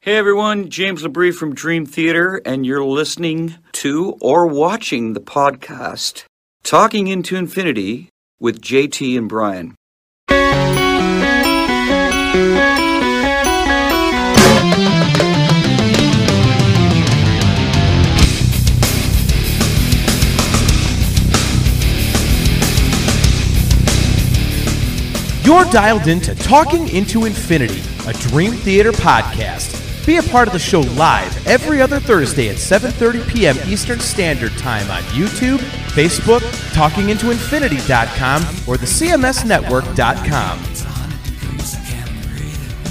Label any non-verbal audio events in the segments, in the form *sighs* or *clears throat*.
Hey everyone, James LaBrie from Dream Theater, and you're listening to or watching the podcast Talking into Infinity with JT and Brian. You're dialed into Talking into Infinity, a Dream Theater podcast. Be a part of the show live every other Thursday at 7:30 p.m. Eastern Standard Time on YouTube, Facebook, talkingintoinfinity.com, or the cmsnetwork.com.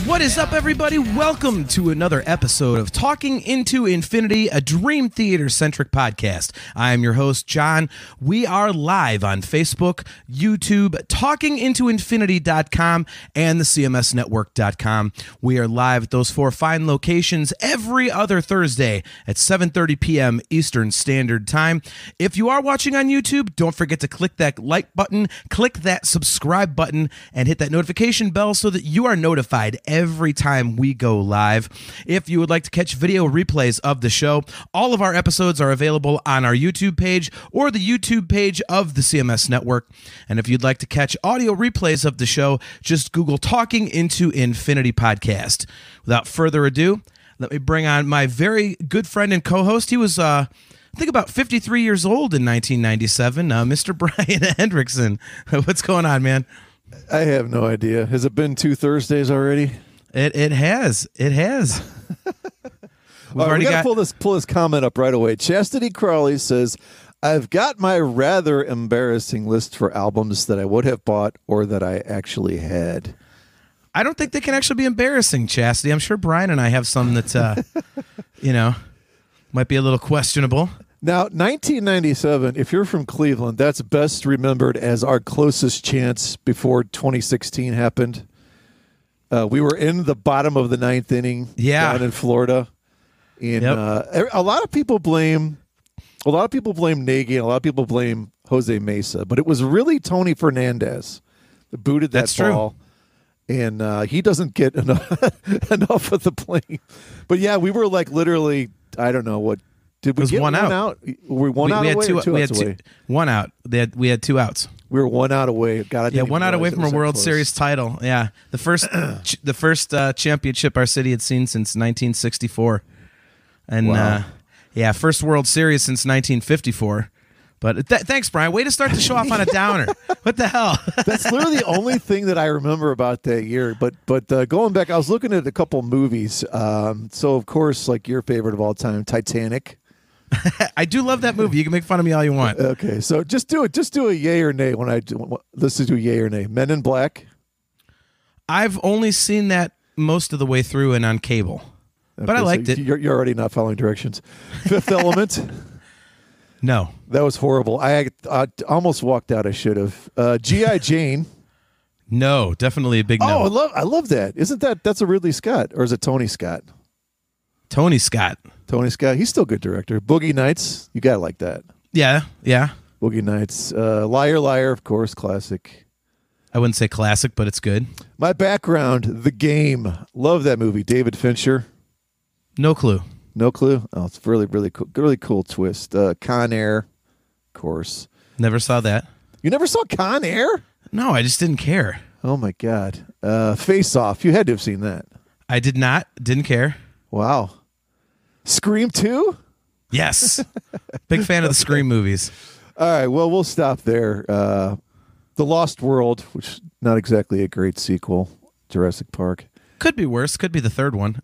What is up, everybody? Welcome to another episode of Talking into Infinity, a Dream Theater centric podcast. I am your host, Jon. We are live on Facebook, YouTube, talkingintoinfinity.com, and the CMSnetwork.com. We are live at those four fine locations every other Thursday at 7:30 p.m. Eastern Standard Time. If you are watching on YouTube, don't forget to click that like button, click that subscribe button, and hit that notification bell so that you are notified every time we go live. If you would like to catch video replays of the show, all of our episodes are available on our YouTube page or the YouTube page of the CMS Network. And if you'd like to catch audio replays of the show, just Google Talking into Infinity Podcast. Without further ado, let me bring on my very good friend and co-host. He was uh I think about 53 years old in 1997, uh, Mr. *laughs* Brian Hendrickson. *laughs* What's going on, man? I have no idea. Has it been two Thursdays already? It it has. It has. *laughs* We've All right, already we gotta got pull this pull this comment up right away. Chastity Crawley says, "I've got my rather embarrassing list for albums that I would have bought or that I actually had." I don't think they can actually be embarrassing, Chastity. I'm sure Brian and I have some that uh *laughs* you know might be a little questionable. Now, 1997. If you're from Cleveland, that's best remembered as our closest chance before 2016 happened. Uh, we were in the bottom of the ninth inning Yeah. down in Florida, and Yep. uh, a lot of people blame a lot of people blame Nagy and a lot of people blame Jose Mesa, but it was really Tony Fernandez that booted that That's true. ball. And uh, he doesn't get *laughs* enough, enough of the blame. But yeah, we were like literally, I don't know what. Did we get one one, out. out? We one we, out we had away two, or two we outs had two, away? one out. They had, we had two outs. We were one out away. God, Yeah, one out away from a World close. Series title. Yeah, the first *clears throat* ch- the first uh, championship our city had seen since 1964, and Wow. uh, yeah, first World Series since 1954. But th- thanks, Brian. Way to start the show off on a downer. *laughs* what the hell? That's literally the only *laughs* thing that I remember about that year. But but uh, going back, I was looking at a couple movies. Um, so of course, like your favorite of all time, Titanic. *laughs* I do love that movie. You can make fun of me all you want. Okay, so just do it. Just do a yay or nay when I do, let's just do yay or nay. Men in Black. I've only seen that most of the way through and on cable, but I Okay, so liked it. You're, you're already not following directions. Fifth *laughs* Element. No, That was horrible. I, I almost walked out. I should have. Uh, GI *laughs* Jane. no, definitely a big no. Oh, I love I love that. Isn't that that's a Ridley Scott or is it Tony Scott? Tony Scott. Tony Scott. He's still a good director. Boogie Nights. You gotta like that. Yeah, yeah. Boogie Nights. Uh, Liar Liar, of course, classic. I wouldn't say classic, but it's good. My background, The Game. Love that movie. David Fincher. No clue. No clue. Oh, it's really really cool. Really cool twist. Uh, Con Air, of course. Never saw that. You never saw Con Air? No, I just didn't care. Oh my God. Uh, Face Off. You had to have seen that. I did not. Didn't care. Wow. Scream 2? Yes. Big fan of the Scream movies. All right. Well, we'll stop there. Uh, the Lost World, which not exactly a great sequel. Jurassic Park. Could be worse. Could be the third one.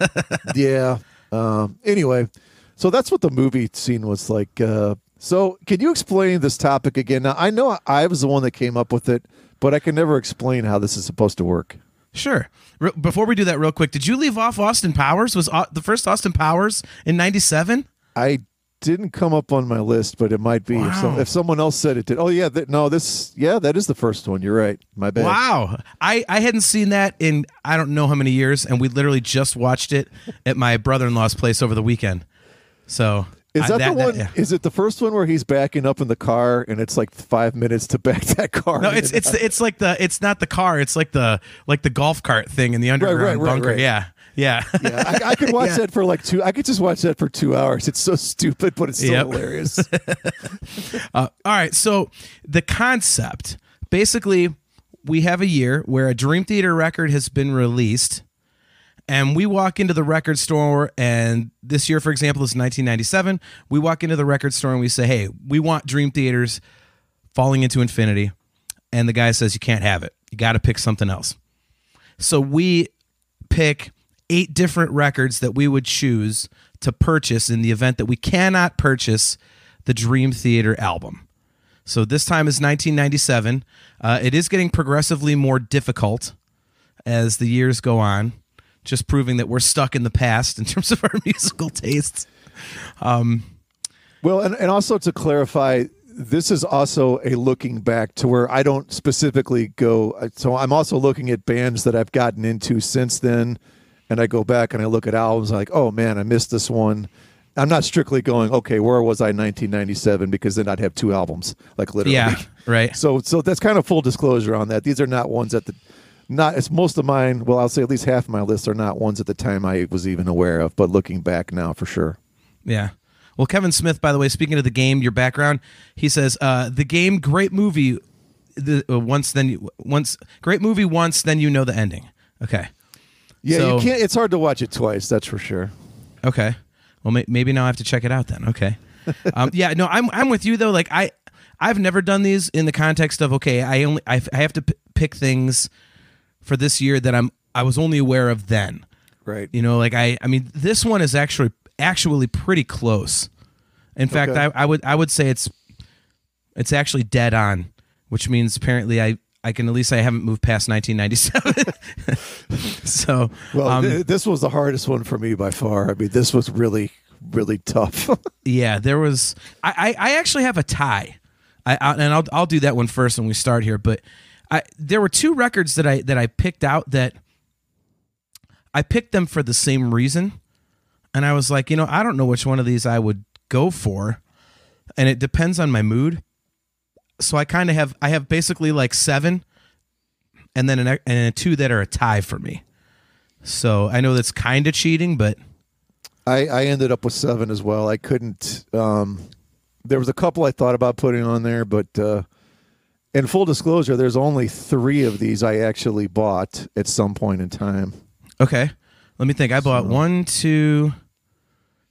*laughs* yeah. Um, anyway, so that's what the movie scene was like. Uh, so, can you explain this topic again? Now, I know I was the one that came up with it, but I can never explain how this is supposed to work. Sure. Re- before we do that, real quick, did you leave off Austin Powers? Was Au- the first Austin Powers in '97? I didn't come up on my list, but it might be if, some, if someone else said it did. Oh yeah, th- no, this yeah, that is the first one. You're right. My bad. Wow. I, I hadn't seen that in I don't know how many years, and we literally just watched it at my brother in law's place over the weekend. So Is I- that, the one? yeah. Is it the first one where he's backing up in the car and it's like five minutes to *laughs* back that car? No, it's it's it's like the it's not the car. It's like the like the golf cart thing in the underground right, right, bunker. right. Yeah, Yeah. Yeah, I, I could watch *laughs* Yeah. that for like two. I could just watch that for two hours. It's so stupid, but it's still Yep. hilarious. *laughs* Uh, all right. So the concept basically, we have a year where a Dream Theater record has been released, and we walk into the record store. And this year, for example, is 1997. We walk into the record store and we say, "Hey, we want Dream Theater's Falling into Infinity," and the guy says, "You can't have it. You got to pick something else." So we pick eight different records that we would choose to purchase in the event that we cannot purchase the Dream Theater album. So this time is 1997. Uh, it is getting progressively more difficult as the years go on, just proving that we're stuck in the past in terms of our *laughs* musical tastes. Um, well, and, and also to clarify, this is also a looking back to where I don't specifically go. Uh, so I'm also looking at bands that I've gotten into since then, and I go back and I look at albums like, oh man, I missed this one. I'm not strictly going, okay, where was I in 1997? Because then I'd have two albums, like literally. Yeah, right. *laughs* So, so that's kind of full disclosure on that. These are not ones that the, not as most of mine. Well, I'll say at least half of my list are not ones at the time I was even aware of. But looking back now, for sure. Yeah. Well, Kevin Smith, by the way, speaking of the game, your background, he says uh, the game, great movie. The uh, once then you, once great movie once then you know the ending. Okay. Yeah, So- you can't. It's hard to watch it twice. That's for sure. Okay. Well, may- maybe now I have to check it out then. Okay. *laughs* Um, yeah. No, I'm I'm with you though. Like I, I've never done these in the context of okay. I only I, I have to p- pick things for this year that I'm I was only aware of then. Right. You know, like I I mean this one is actually actually pretty close. In fact, Okay. I, I would I would say it's it's actually dead on, which means apparently I I can at least say I haven't moved past 1997. *laughs* so Well, um, th- this was the hardest one for me by far. I mean, this was really, really tough. *laughs* Yeah, there was. I, I, I actually have a tie, I, I and I'll I'll do that one first when we start here. But I there were two records that I that I picked out that I picked them for the same reason, and I was like, you know, I don't know which one of these I would go for, and it depends on my mood. So I kind of have I have basically like seven, and then an, and two that are a tie for me. So I know that's kind of cheating, but I, I ended up with seven as well. I couldn't. Um, there was a couple I thought about putting on there, but uh, in full disclosure, there's only three of these I actually bought at some point in time. Okay. Let me think. I bought one, two,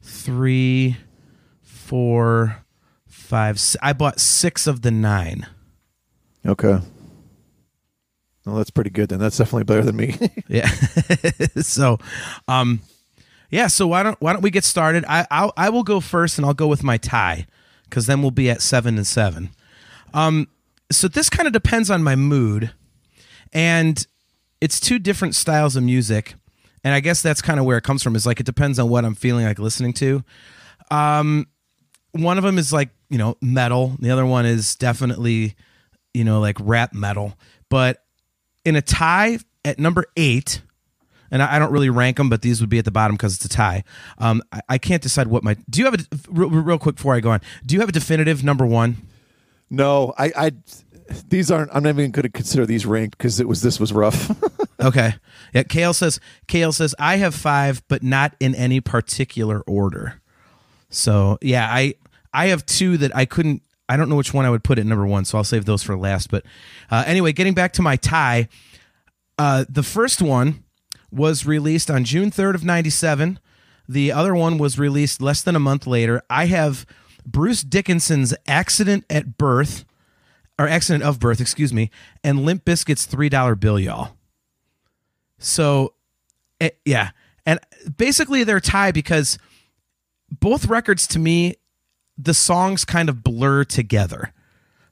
three, four, five. I bought six of the nine. Okay. Well, that's pretty good then. That's definitely better than me. *laughs* Yeah. *laughs* so, um, yeah. So why don't why don't we get started? I I'll, I will go first, and I'll go with my tie, because then we'll be at seven and seven. Um, so this kind of depends on my mood, and it's two different styles of music, and I guess that's kind of where it comes from. Is like it depends on what I'm feeling like listening to. Um, one of them is like you know metal. The other one is definitely you know like rap metal. But in a tie at number eight, and I, don't really rank them, but these would be at the bottom because it's a tie. Um, I, I can't decide what my. Do you have a real, real quick before I go on? Do you have a definitive number one? No, I, I. These aren't. I'm not even going to consider these ranked because it was. This was rough. *laughs* Okay. Yeah. Kale says. Kale says I have five, but not in any particular order. So yeah, I I have two that I couldn't. I don't know which one I would put at number one, so I'll save those for last. But uh, anyway, getting back to my tie, uh, the first one was released on June third of '97. The other one was released less than a month later. I have Bruce Dickinson's "Accident at Birth," or "Accident of Birth," excuse me, and Limp Bizkit's three dollar bill, y'all. So, eh, yeah, and basically they're tied because both records to me, the songs kind of blur together.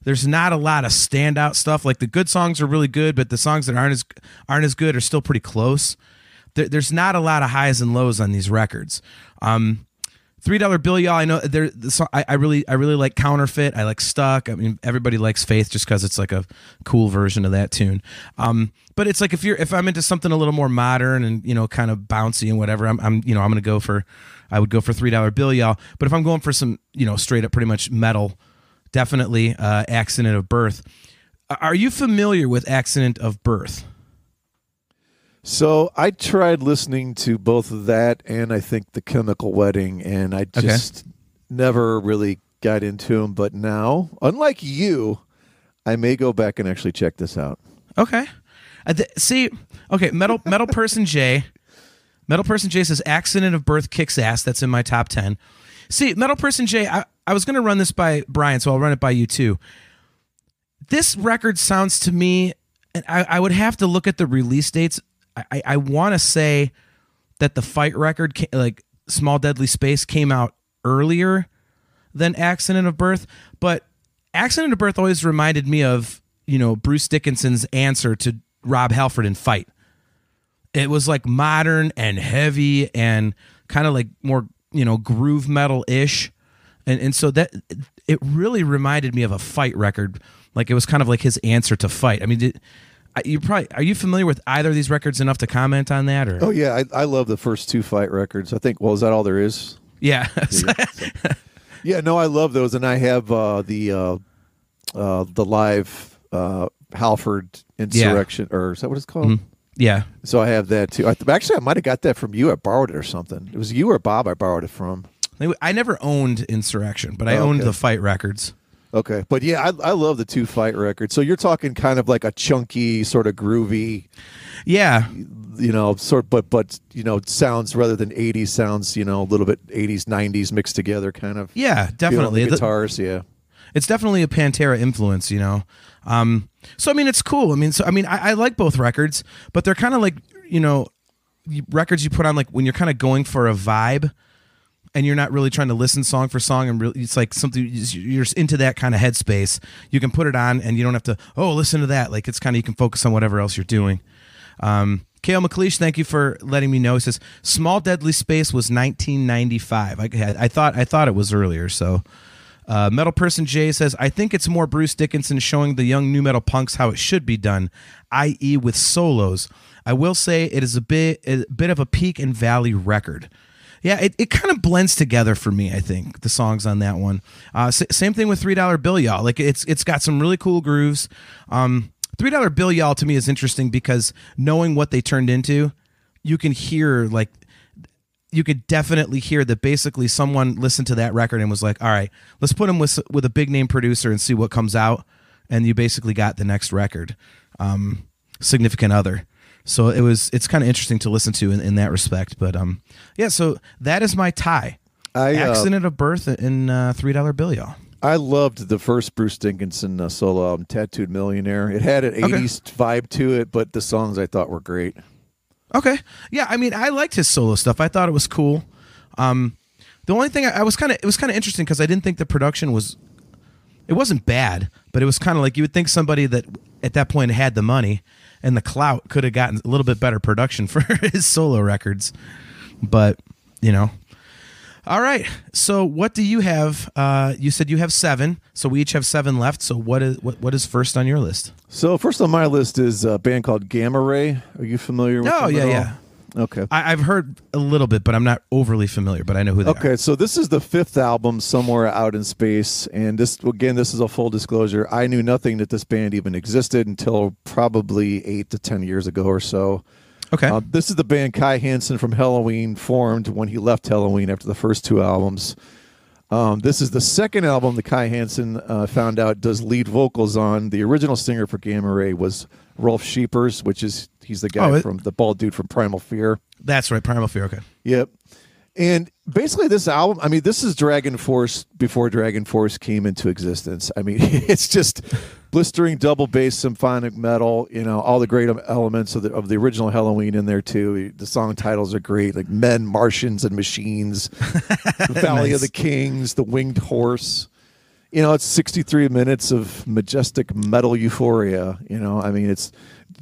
There's not a lot of standout stuff. Like the good songs are really good, but the songs that aren't as aren't as good are still pretty close. There, there's not a lot of highs and lows on these records. Um, Three dollar bill, y'all. I know there. The I, I really, I really like counterfeit. I like stuck. I mean, everybody likes faith just because it's like a cool version of that tune. Um, but it's like if you're, if I'm into something a little more modern and you know, kind of bouncy and whatever, I'm, I'm, you know, I'm gonna go for, I would go for three dollar bill, y'all. But if I'm going for some, you know, straight up, pretty much metal, definitely uh, accident of birth. Are you familiar with accident of birth? So I tried listening to both of that and I think the Chemical Wedding, and I just never really got into them. But now, unlike you, I may go back and actually check this out. Okay. Th- see, okay, metal *laughs* metal person J, metal person J says accident of birth kicks ass. That's in my top ten. See, metal person J, I, I was gonna run this by Brian, so I'll run it by you too. This record sounds to me, and I, I would have to look at the release dates. I, I, want to say that the fight record, like Small Deadly Space, came out earlier than Accident of Birth, but Accident of Birth always reminded me of you know Bruce Dickinson's answer to Rob Halford in Fight. It was like modern and heavy and kind of like more you know groove metal ish, and and so that it really reminded me of a Fight record. Like it was kind of like his answer to Fight. I mean, you probably are you familiar with either of these records enough to comment on that or Oh yeah, I, I love the first two fight records. I think. Well, is that all there is? yeah Yeah, no, I love those, and I have uh, the uh, uh, the live uh, Halford Insurrection, or is that what it's called? yeah So I have that too. I th- actually, I might have got that from you. I borrowed it or something. It was you or Bob. I borrowed it from. I never owned Insurrection, but I Oh, owned okay. the Fight records. Okay, but yeah, I, I love the two fight record. So you're talking kind of like a chunky, sort of groovy, Yeah, you know, sort but but you know, sounds rather than '80s sounds, you know, a little bit '80s '90s mixed together, kind of. yeah, definitely. The The- guitars, yeah. it's definitely a Pantera influence, you know. Um, so I mean, it's cool. I mean, so I mean, I, I like both records, but they're kind of like you know, records you put on like when you're kind of going for a vibe, and you're not really trying to listen song for song, and really, it's like something you're into that kind of headspace. You can put it on, and you don't have to oh listen to that. Like it's kind of you can focus on whatever else you're doing. Um, Kale McLeish, thank you for letting me know. He says Small Deadly Space was 1995. I, I thought I thought it was earlier. So uh, metal person Jay says I think it's more Bruce Dickinson showing the young nu metal punks how it should be done, i.e., with solos. I will say it is a bit a bit of a peak and valley record. Yeah, it, it kind of blends together for me. I think the songs on that one. Uh, s- same thing with Three Dollar Bill Y'all. Like it's it's got some really cool grooves. Um, Three Dollar Bill Y'all to me is interesting because knowing what they turned into, you can hear like you could definitely hear that basically someone listened to that record and was like, "All right, let's put him with with a big name producer and see what comes out." And you basically got the next record, um, significant other. So it was it's kind of interesting to listen to in, in that respect. But um, yeah, so that is my tie. I, uh, Accident of birth in uh, three dollar bill, y'all. I loved the first Bruce Dickinson uh, solo album, "Tattooed Millionaire." It had an Okay. '80s vibe to it, but the songs I thought were great. Okay. Yeah, I mean, I liked his solo stuff. I thought it was cool. Um, the only thing I, I was kind of it was kind of interesting because I didn't think the production was it wasn't bad, but it was kind of like you would think somebody that at that point had the money and the clout could have gotten a little bit better production *laughs* for his solo records. But, you know. All right. So what do you have? Uh, you said you have seven. So we each have seven left. So what is what, what is first on your list? So first on my list is a band called Gamma Ray. Are you familiar with? Oh, yeah, yeah. Okay. I, I've heard a little bit, but I'm not overly familiar, but I know who they are. Okay, so this is the fifth album, Somewhere Out in Space, and this again, this is a full disclosure. I knew nothing that this band even existed until probably eight to ten years ago or so. Okay. Uh, this is the band Kai Hansen from Helloween formed when he left Helloween after the first two albums. Um, this is the second album that Kai Hansen uh, found out does lead vocals on. The original singer for Gamma Ray was Ralf Scheepers, which is he's the guy Oh, it- from the bald dude from Primal Fear. That's right, Primal Fear. Okay. Yep. And basically, this album, I mean, this is Dragon Force before Dragon Force came into existence. I mean, *laughs* it's just blistering double bass symphonic metal, you know, all the great elements of the, of the original Helloween in there, too. The song titles are great, like Men, Martians, and Machines, *laughs* Valley Nice. of the Kings, The Winged Horse. You know, it's 63 minutes of majestic metal euphoria. You know, I mean, it's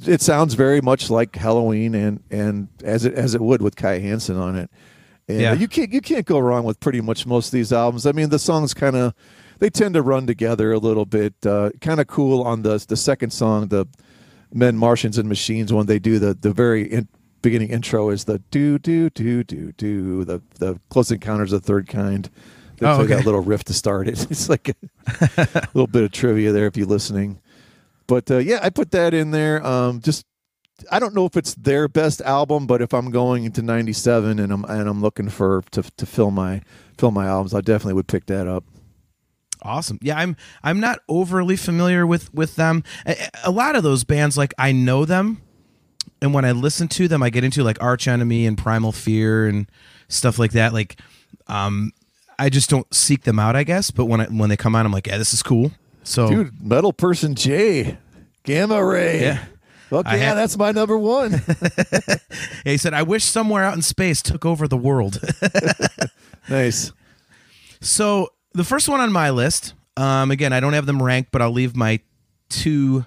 it sounds very much like Helloween, and and as it as it would with Kai Hansen on it. And Yeah. you can't you can't go wrong with pretty much most of these albums. I mean, the songs kind of they tend to run together a little bit. Uh, kind of cool on the the second song, the Men, Martians, and Machines. When they do the the very in, beginning intro is the do do do do do the the Close Encounters of the Third Kind. They Oh, play okay. that little riff to start it. *laughs* It's like a *laughs* little bit of trivia there if you're listening. But uh, yeah, I put that in there. Um, just I don't know if it's their best album, but if I'm going into '97 and I'm and I'm looking for to to fill my fill my albums, I definitely would pick that up. Awesome. Yeah, I'm I'm not overly familiar with with them. A, a lot of those bands, like I know them, and when I listen to them, I get into like Arch Enemy and Primal Fear and stuff like that. Like, um, I just don't seek them out, I guess. But when I, when they come on, I'm like, yeah, this is cool. So, Dude, Metal Person J, Gamma Ray. Yeah. I yeah, had- that's my number one. *laughs* he said, I wish somewhere out in space took over the world. *laughs* nice. So the first one on my list, um, again, I don't have them ranked, but I'll leave my two.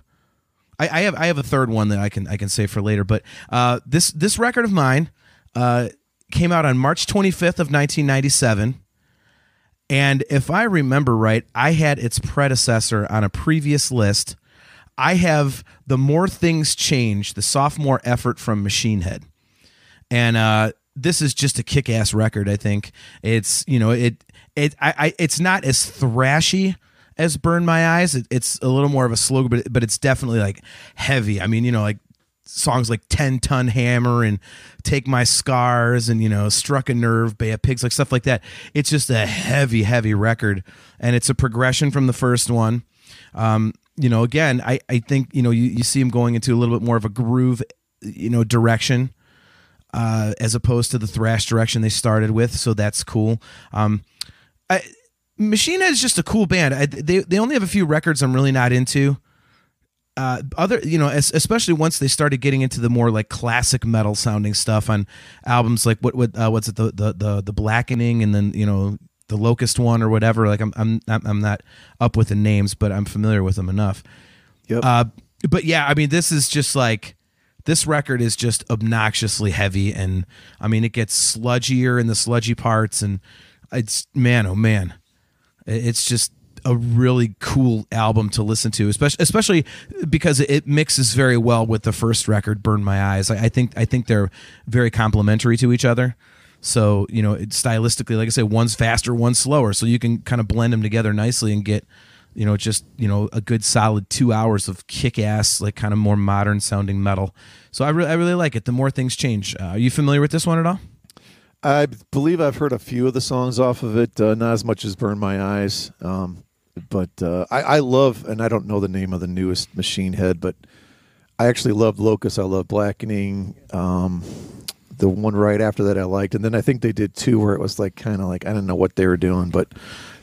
I, I have I have a third one that I can I can say for later. But uh, this this record of mine uh, came out on March 25th of 1997, and if I remember right, I had its predecessor on a previous list. I have the more things change, the sophomore effort from Machine Head and uh, this is just a kick-ass record. I think it's you know it it I, I it's not as thrashy as Burn My Eyes. It, it's a little more of a slow, but but it's definitely like heavy. I mean, you know, like songs like 10 ton hammer and take my scars and you know struck a nerve bay of pigs like stuff like that it's just a heavy heavy record and it's a progression from the first one um you know again i i think you know you, you see him going into a little bit more of a groove you know direction uh, as opposed to the thrash direction they started with. So that's cool. Um, I, Machine is just a cool band. I, they they only have a few records I'm really not into. Uh, other you know, es- especially once they started getting into the more like classic metal sounding stuff on albums like what what uh, what's it the, the the the Blackening and then you know the Locust one or whatever. Like I'm I'm not, I'm not up with the names, but I'm familiar with them enough. Yep. Uh, but yeah, I mean, this is just like this record is just obnoxiously heavy, and I mean, it gets sludgier in the sludgy parts, and it's man, oh man, it's just a really cool album to listen to, especially especially because it mixes very well with the first record, "Burn My Eyes." I, I think I think they're very complementary to each other. So you know, it, stylistically, like I said, one's faster, one's slower, so you can kind of blend them together nicely and get you know just you know a good solid two hours of kick-ass like kind of more modern sounding metal so i, I really like it the more things change uh, are you familiar with this one at all I believe I've heard a few of the songs off of it, uh, not as much as Burn My Eyes. Um, but uh, I, I love, and I don't know the name of the newest Machine Head, but I actually loved Locust. I love Blackening. Um, the one right after that I liked. And then I think they did two where it was like kind of like, I don't know what they were doing, but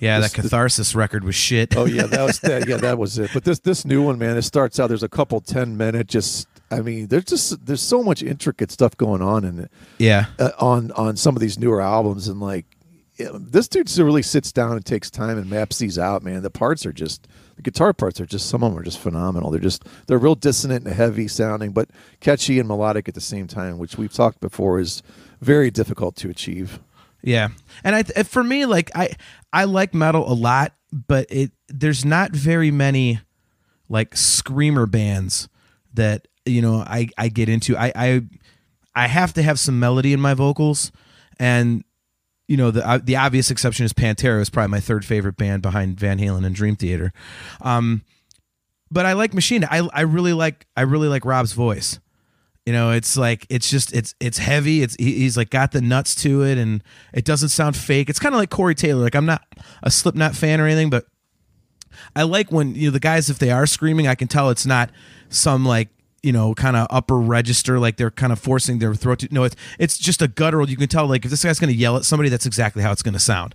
yeah This- that catharsis record was shit oh yeah, that was that. Yeah, that *laughs* was it. But this this new one, man, it starts out. There's a couple ten minute. Just I mean, there's just there's so much intricate stuff going on in it yeah uh, on on some of these newer albums, and like this dude really sits down and takes time and maps these out. Man, the parts are just the guitar parts are just some of them are just phenomenal. They're just they're real dissonant and heavy sounding, but catchy and melodic at the same time, which we've talked before is very difficult to achieve. Yeah, and I th- uh, for me, like I I like metal a lot, but it there's not very many like screamer bands that you know I I get into. I I I have to have some melody in my vocals, and you know the uh, the obvious exception is Pantera. is probably my third favorite band behind Van Halen and Dream Theater. Um, but I like Machine. I I really like I really like Rob's voice. You know, it's like it's just it's it's heavy. It's he- he's like got the nuts to it, and it doesn't sound fake. It's kind of like Corey Taylor. Like I'm not a Slipknot fan or anything, but I like when you know the guys if they are screaming, I can tell it's not some like you know kind of upper register like they're kind of forcing their throat to. No, it's it's just a guttural. You can tell like if this guy's going to yell at somebody, that's exactly how it's going to sound.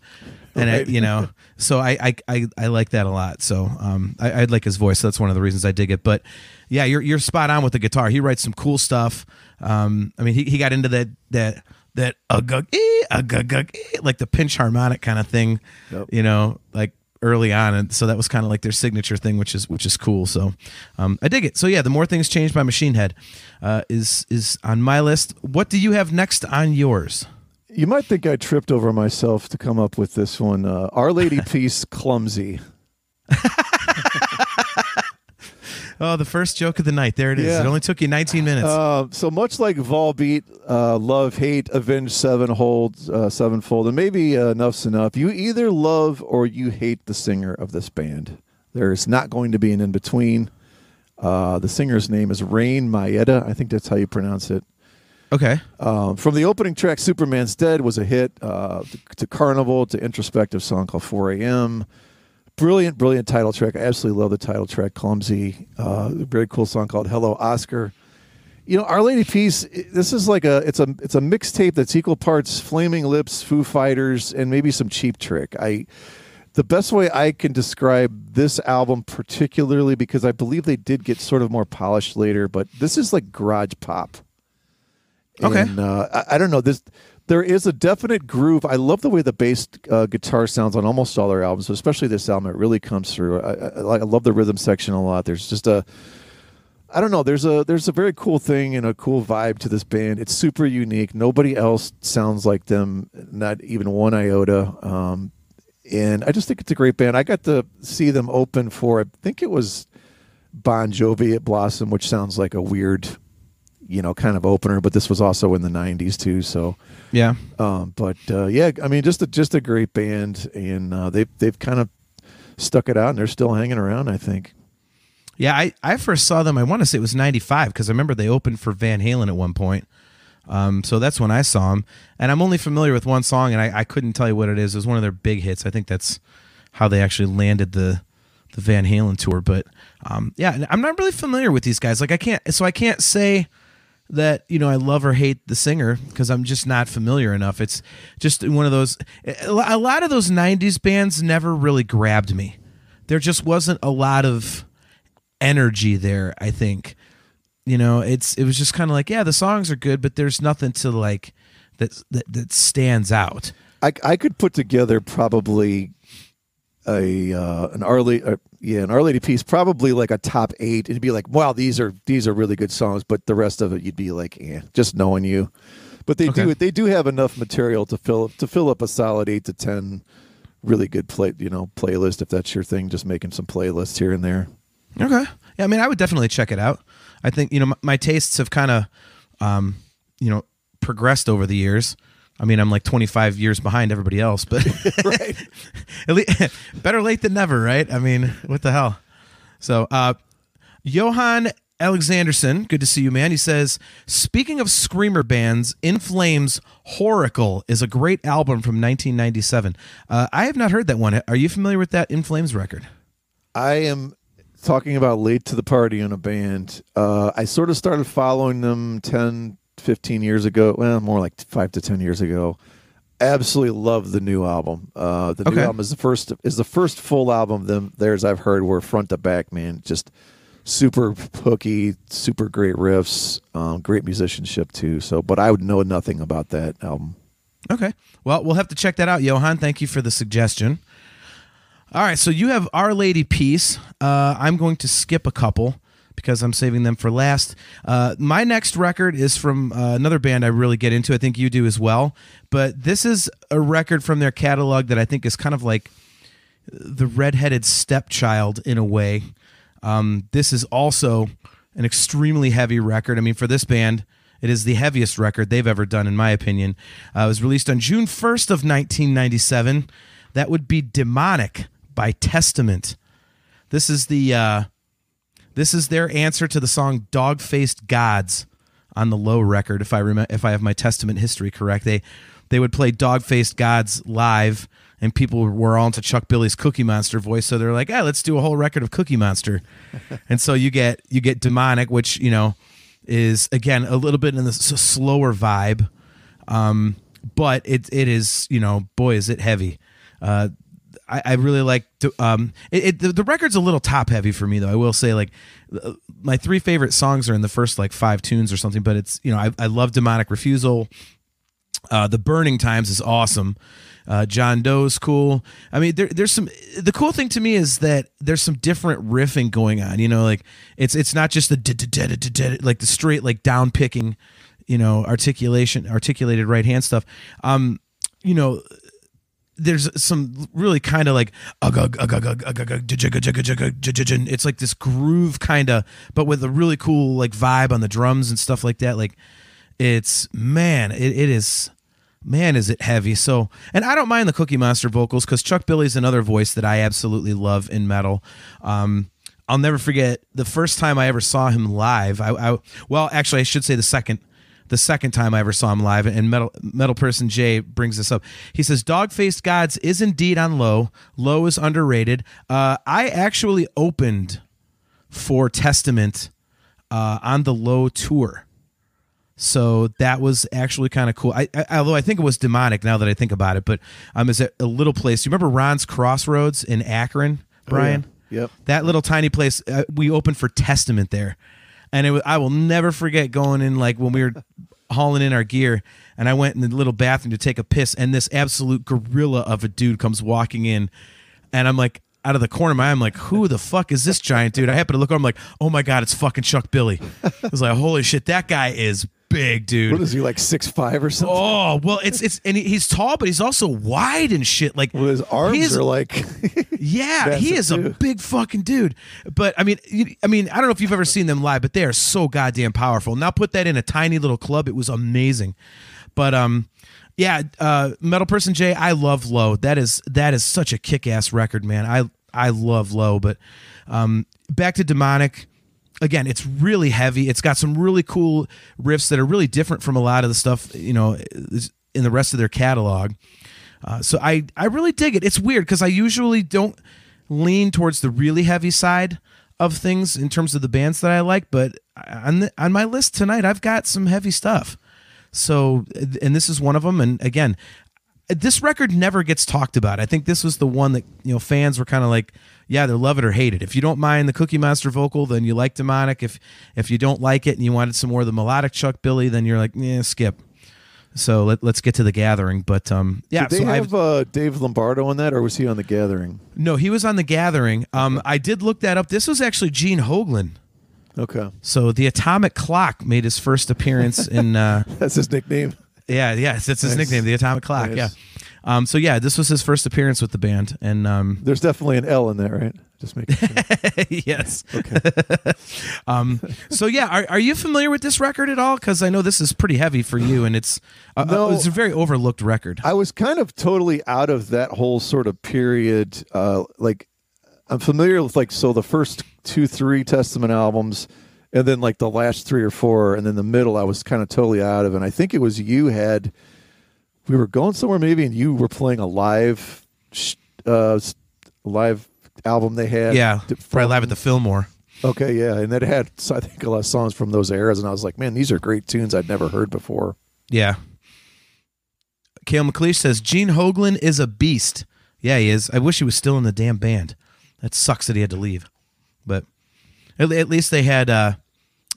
And I, you know, *laughs* so I, I I I like that a lot. So um, I, I like his voice. That's one of the reasons I dig it. But yeah, you're you're spot on with the guitar. He writes some cool stuff. Um, I mean, he, he got into that that that ugug ee, ugug like the pinch harmonic kind of thing. Yep. You know, like early on, and so that was kind of like their signature thing, which is which is cool. So um, I dig it. So yeah, the more things changed by Machine Head uh, is is on my list. What do you have next on yours? You might think I tripped over myself to come up with this one. Uh, Our Lady *laughs* Peace Clumsy. *laughs* Oh, the first joke of the night. There it is. Yeah. It only took you 19 minutes. Uh, so much like Volbeat, uh, Love, Hate, Avenged Sevenfold, uh, Sevenfold, and maybe uh, Enough's Enough, you either love or you hate the singer of this band. There's not going to be an in between. Uh, the singer's name is Raine Maida. I think that's how you pronounce it. Okay. Um, from the opening track, Superman's Dead was a hit, uh, to, to Carnival, to introspective song called 4 a.m. Brilliant, brilliant title track. I absolutely love the title track, Clumsy. Uh, very cool song called Hello Oscar. You know, Our Lady Peace. This is like a it's a it's a mixtape that's equal parts Flaming Lips, Foo Fighters, and maybe some Cheap Trick. I the best way I can describe this album, particularly because I believe they did get sort of more polished later, but this is like garage pop. Okay. And, uh, I, I don't know this. There is a definite groove. I love the way the bass uh, guitar sounds on almost all their albums, especially this album. It really comes through. I, I, I love the rhythm section a lot. There's just a, I don't know. There's a there's a very cool thing and a cool vibe to this band. It's super unique. Nobody else sounds like them, not even one iota. Um, and I just think it's a great band. I got to see them open for I think it was Bon Jovi at Blossom, which sounds like a weird, you know, kind of opener. But this was also in the '90s too, so. Yeah. Um, but uh, yeah, I mean, just a, just a great band, and uh, they've they've kind of stuck it out, and they're still hanging around. I think. Yeah, I, I first saw them. I want to say it was '95 because I remember they opened for Van Halen at one point. Um, so that's when I saw them, and I'm only familiar with one song, and I, I couldn't tell you what it is. It was one of their big hits. I think that's how they actually landed the the Van Halen tour. But um, yeah, I'm not really familiar with these guys. Like I can't, so I can't say that you know I love or hate the singer because I'm just not familiar enough. It's just one of those. A lot of those '90s bands never really grabbed me. There just wasn't a lot of energy there. I think you know it's it was just kind of like yeah the songs are good but there's nothing to like that that, that stands out I, I could put together probably a uh, an Our Lady, uh, yeah, an Our Lady Peace, probably like a top eight. It'd be like, wow, these are these are really good songs, but the rest of it, you'd be like, yeah, just knowing you. But they Okay. do they do have enough material to fill to fill up a solid eight to ten really good play you know playlist if that's your thing. Just making some playlists here and there. okay yeah i mean i would definitely check it out i think you know my, my tastes have kind of um you know progressed over the years i mean i'm like 25 years behind everybody else but *laughs* right. *laughs* At least, *laughs* better late than never, right? I mean, what the hell? So, uh, Johan Alexanderson, good to see you, man. He says, speaking of screamer bands, In Flames Whoracle is a great album from 1997. Uh, I have not heard that one. Are you familiar with that In Flames record? I am talking about late to the party in a band. Uh, I sort of started following them 10, 15 years ago. Well, more like five to 10 years ago. Absolutely love the new album. Uh, the new album is the first is the first full album of them theirs I've heard where front to back, man, just super hooky, super great riffs, um, great musicianship too. So, but I would know nothing about that album. Okay. Well, we'll have to check that out, Johan. Thank you for the suggestion. All right, so you have Our Lady Peace. Uh, I'm going to skip a couple because I'm saving them for last. Uh, my next record is from uh, another band I really get into. I think you do as well. But this is a record from their catalog that I think is kind of like the redheaded stepchild in a way. Um, this is also an extremely heavy record. I mean, for this band, it is the heaviest record they've ever done, in my opinion. Uh, it was released on June 1st of 1997. That would be Demonic by Testament. This is the uh, this is their answer to the song "Dog Faced Gods" on the Low record. If I remember, if I have my Testament history correct, they they would play "Dog Faced Gods" live, and people were all into Chuck Billy's Cookie Monster voice, so they're like, "Yeah, let's do a whole record of Cookie Monster." *laughs* and so you get you get "Demonic," which you know is again a little bit in the s- slower vibe, um, but it it is you know boy is it heavy. Uh, I, I really like to, um it, it the, the record's a little top heavy for me though I will say like uh, my three favorite songs are in the first like five tunes or something but it's you know I, I love demonic refusal uh, the burning times is awesome uh, John Doe's cool. I mean, there, there's some. The cool thing to me is that there's some different riffing going on. You know, like it's it's not just the like the straight like down picking, you know, articulation, articulated right hand stuff. Um, you know, there's some really kind of like it's like this groove kind of but with a really cool like vibe on the drums and stuff like that like it's man it, it is man is it heavy so and i don't mind the cookie monster vocals because chuck billy's another voice that i absolutely love in metal um I'll never forget the first time I ever saw him live. I, I well, actually, I should say the second the second time I ever saw him live, and Metal Metal Person Jay brings this up. He says, "Dog Faced Gods is indeed on low. Low is underrated. Uh, I actually opened for Testament uh, on the Low tour." So that was actually kind of cool. I, I, although I think it was demonic now that I think about it, but um, is a little place? You remember Ron's Crossroads in Akron, Brian? Oh, yeah. Yep. That little tiny place. Uh, we opened for Testament there, and it was, I will never forget going in like when we were hauling in our gear, and I went in the little bathroom to take a piss, and this absolute gorilla of a dude comes walking in, and I'm like, out of the corner of my eye, I'm like, who the fuck is this giant dude? I happen to look over, I'm like, oh my God, it's fucking Chuck Billy. I was like, holy shit, that guy is big, dude. What is he like six five or something? Oh well, it's it's and he's tall, but he's also wide and shit. Like well, his arms is, are like *laughs* yeah, he is too. a big fucking dude. But I mean, I mean, I don't know if you've ever seen them live, but they are so goddamn powerful. Now put that in a tiny little club, it was amazing. But um, yeah, uh, Metal Person J, I love Low. That is that is such a kick ass record, man. I I love Low, but um, back to Demonic again, it's really heavy. It's got some really cool riffs that are really different from a lot of the stuff you know in the rest of their catalog. Uh, so I I really dig it. It's weird because I usually don't lean towards the really heavy side of things in terms of the bands that I like, but on the, on my list tonight I've got some heavy stuff. So and this is one of them. And again, this record never gets talked about. I think this was the one that you know fans were kind of like, yeah, they love it or hate it. If you don't mind the Cookie Monster vocal, then you like Demonic. If if you don't like it and you wanted some more of the melodic Chuck Billy, then you're like, yeah, skip. So let, us get to the Gathering. But um, yeah, did they so have uh, Dave Lombardo on that, or was he on the Gathering? No, he was on the Gathering. Um, I did look that up. This was actually Gene Hoglan. Okay. So the Atomic Clock made his first appearance in. Uh, *laughs* That's his nickname. Yeah, yeah, it's his nice. nickname, the Atomic Clock. Nice. Yeah. Um, so yeah, this was his first appearance with the band, and um, *laughs* there's definitely an L in there, right? Just make sure. *laughs* yes. Okay. *laughs* um, so yeah, are, are you familiar with this record at all? Because I know this is pretty heavy for you, and it's uh, no, it's a very overlooked record. I was kind of totally out of that whole sort of period. Uh, like I'm familiar with like so the first two, three Testament albums and then like the last three or four, and then the middle, I was kind of totally out of. And I think it was you had we were going somewhere maybe, and you were playing a live, uh, live album they had. Yeah, from, live at the Fillmore. Okay, yeah, and that had I think a lot of songs from those eras, and I was like, man, these are great tunes I'd never heard before. Yeah. Kale McLeish says Gene Hoglan is a beast. Yeah, he is. I wish he was still in the damn band. That sucks that he had to leave, but at, at least they had, uh,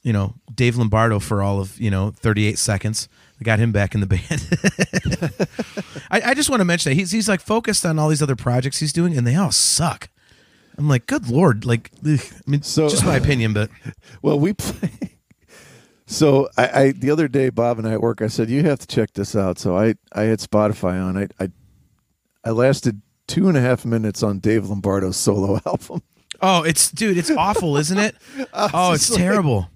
you know, Dave Lombardo for all of you know 38 seconds. They got him back in the band. *laughs* I, I, just want to mention that he's he's like focused on all these other projects he's doing, and they all suck. I'm like, good lord, like, ugh. I mean, so, just my opinion, but *laughs* well, we play. *laughs* So I, I, the other day, Bob and I at work, I said you have to check this out. So I I had Spotify on. I I, I lasted two and a half minutes on Dave Lombardo's solo album. Oh, it's dude, it's awful, isn't it? oh, it's like, terrible.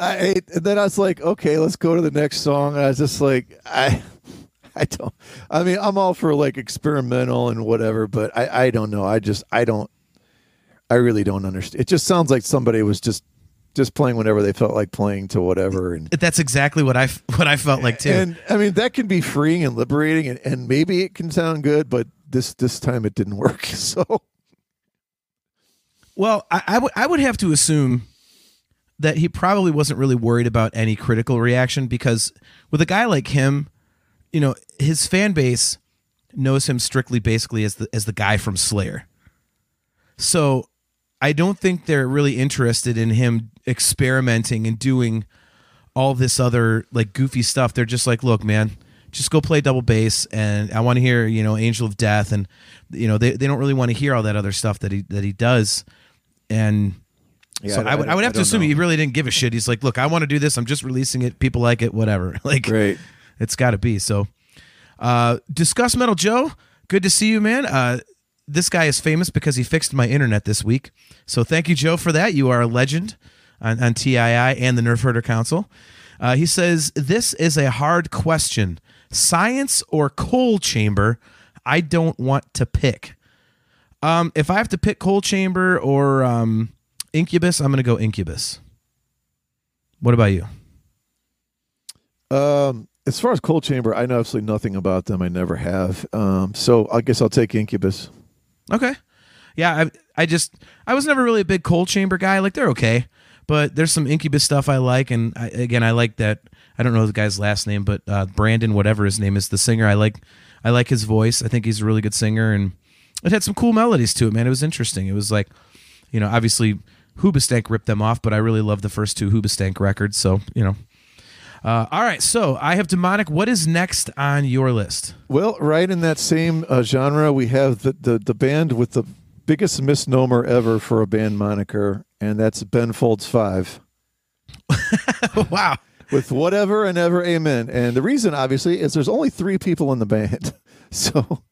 I and then I was like, okay, let's go to the next song. And I was just like, I *laughs* I don't I mean, I'm all for like experimental and whatever, but I I don't know. I just I don't I really don't understand. It just sounds like somebody was just just playing whenever they felt like playing to whatever and that's exactly what i what i felt like too and i mean that can be freeing and liberating and, and maybe it can sound good but this this time it didn't work *laughs* so well, I, I would I would have to assume that he probably wasn't really worried about any critical reaction because with a guy like him, you know, his fan base knows him strictly basically as the as the guy from Slayer. So I don't think they're really interested in him experimenting and doing all this other like goofy stuff. They're just like, look, man, just go play double bass and I want to hear, you know, Angel of Death and you know, they, they don't really want to hear all that other stuff that he that he does and yeah, so I, I, would I would have to assume know. he really didn't give a shit. He's like, look, I want to do this. I'm just releasing it. People like it, whatever. *laughs* Like, Great. it's got to be. So, uh, discuss Metal Joe. Good to see you, man. Uh, this guy is famous because he fixed my internet this week. So thank you, Joe, for that. You are a legend on, on TII and the Nerf Herder Council. Uh, he says, This is a hard question science or coal chamber? I don't want to pick. Um, if I have to pick Coal Chamber or um, Incubus, I'm gonna go Incubus. What about you? Um, as far as Coal Chamber, I know absolutely nothing about them. I never have. Um, so I guess I'll take Incubus. Okay. Yeah, I I just I was never really a big Coal Chamber guy. Like they're okay, but there's some Incubus stuff I like, and I, again I like that. I don't know the guy's last name, but uh, Brandon, whatever his name is, the singer. I like I like his voice. I think he's a really good singer, and it had some cool melodies to it. Man, it was interesting. It was like, you know, obviously Hoobastank ripped them off, but I really love the first two Hoobastank records. So you know. Uh, all right, so I have demonic. What is next on your list? Well, right in that same uh, genre, we have the, the the band with the biggest misnomer ever for a band moniker, and that's Ben Folds Five. *laughs* wow. With whatever and ever, amen. And the reason, obviously, is there's only three people in the band. *laughs* So,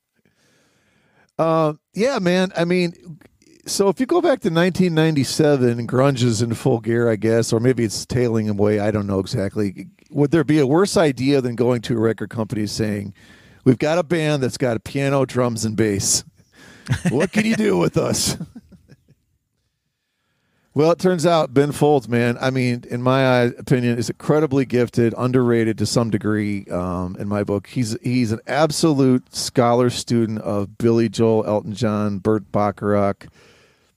uh, yeah, man. I mean, so if you go back to 1997, grunge is in full gear, I guess, or maybe it's tailing away. I don't know exactly. Would there be a worse idea than going to a record company saying, "We've got a band that's got a piano, drums, and bass. What can you do with us?" *laughs* Well, it turns out Ben Folds, man. I mean, in my opinion, is incredibly gifted, underrated to some degree. Um, in my book, he's he's an absolute scholar student of Billy Joel, Elton John, Burt Bacharach,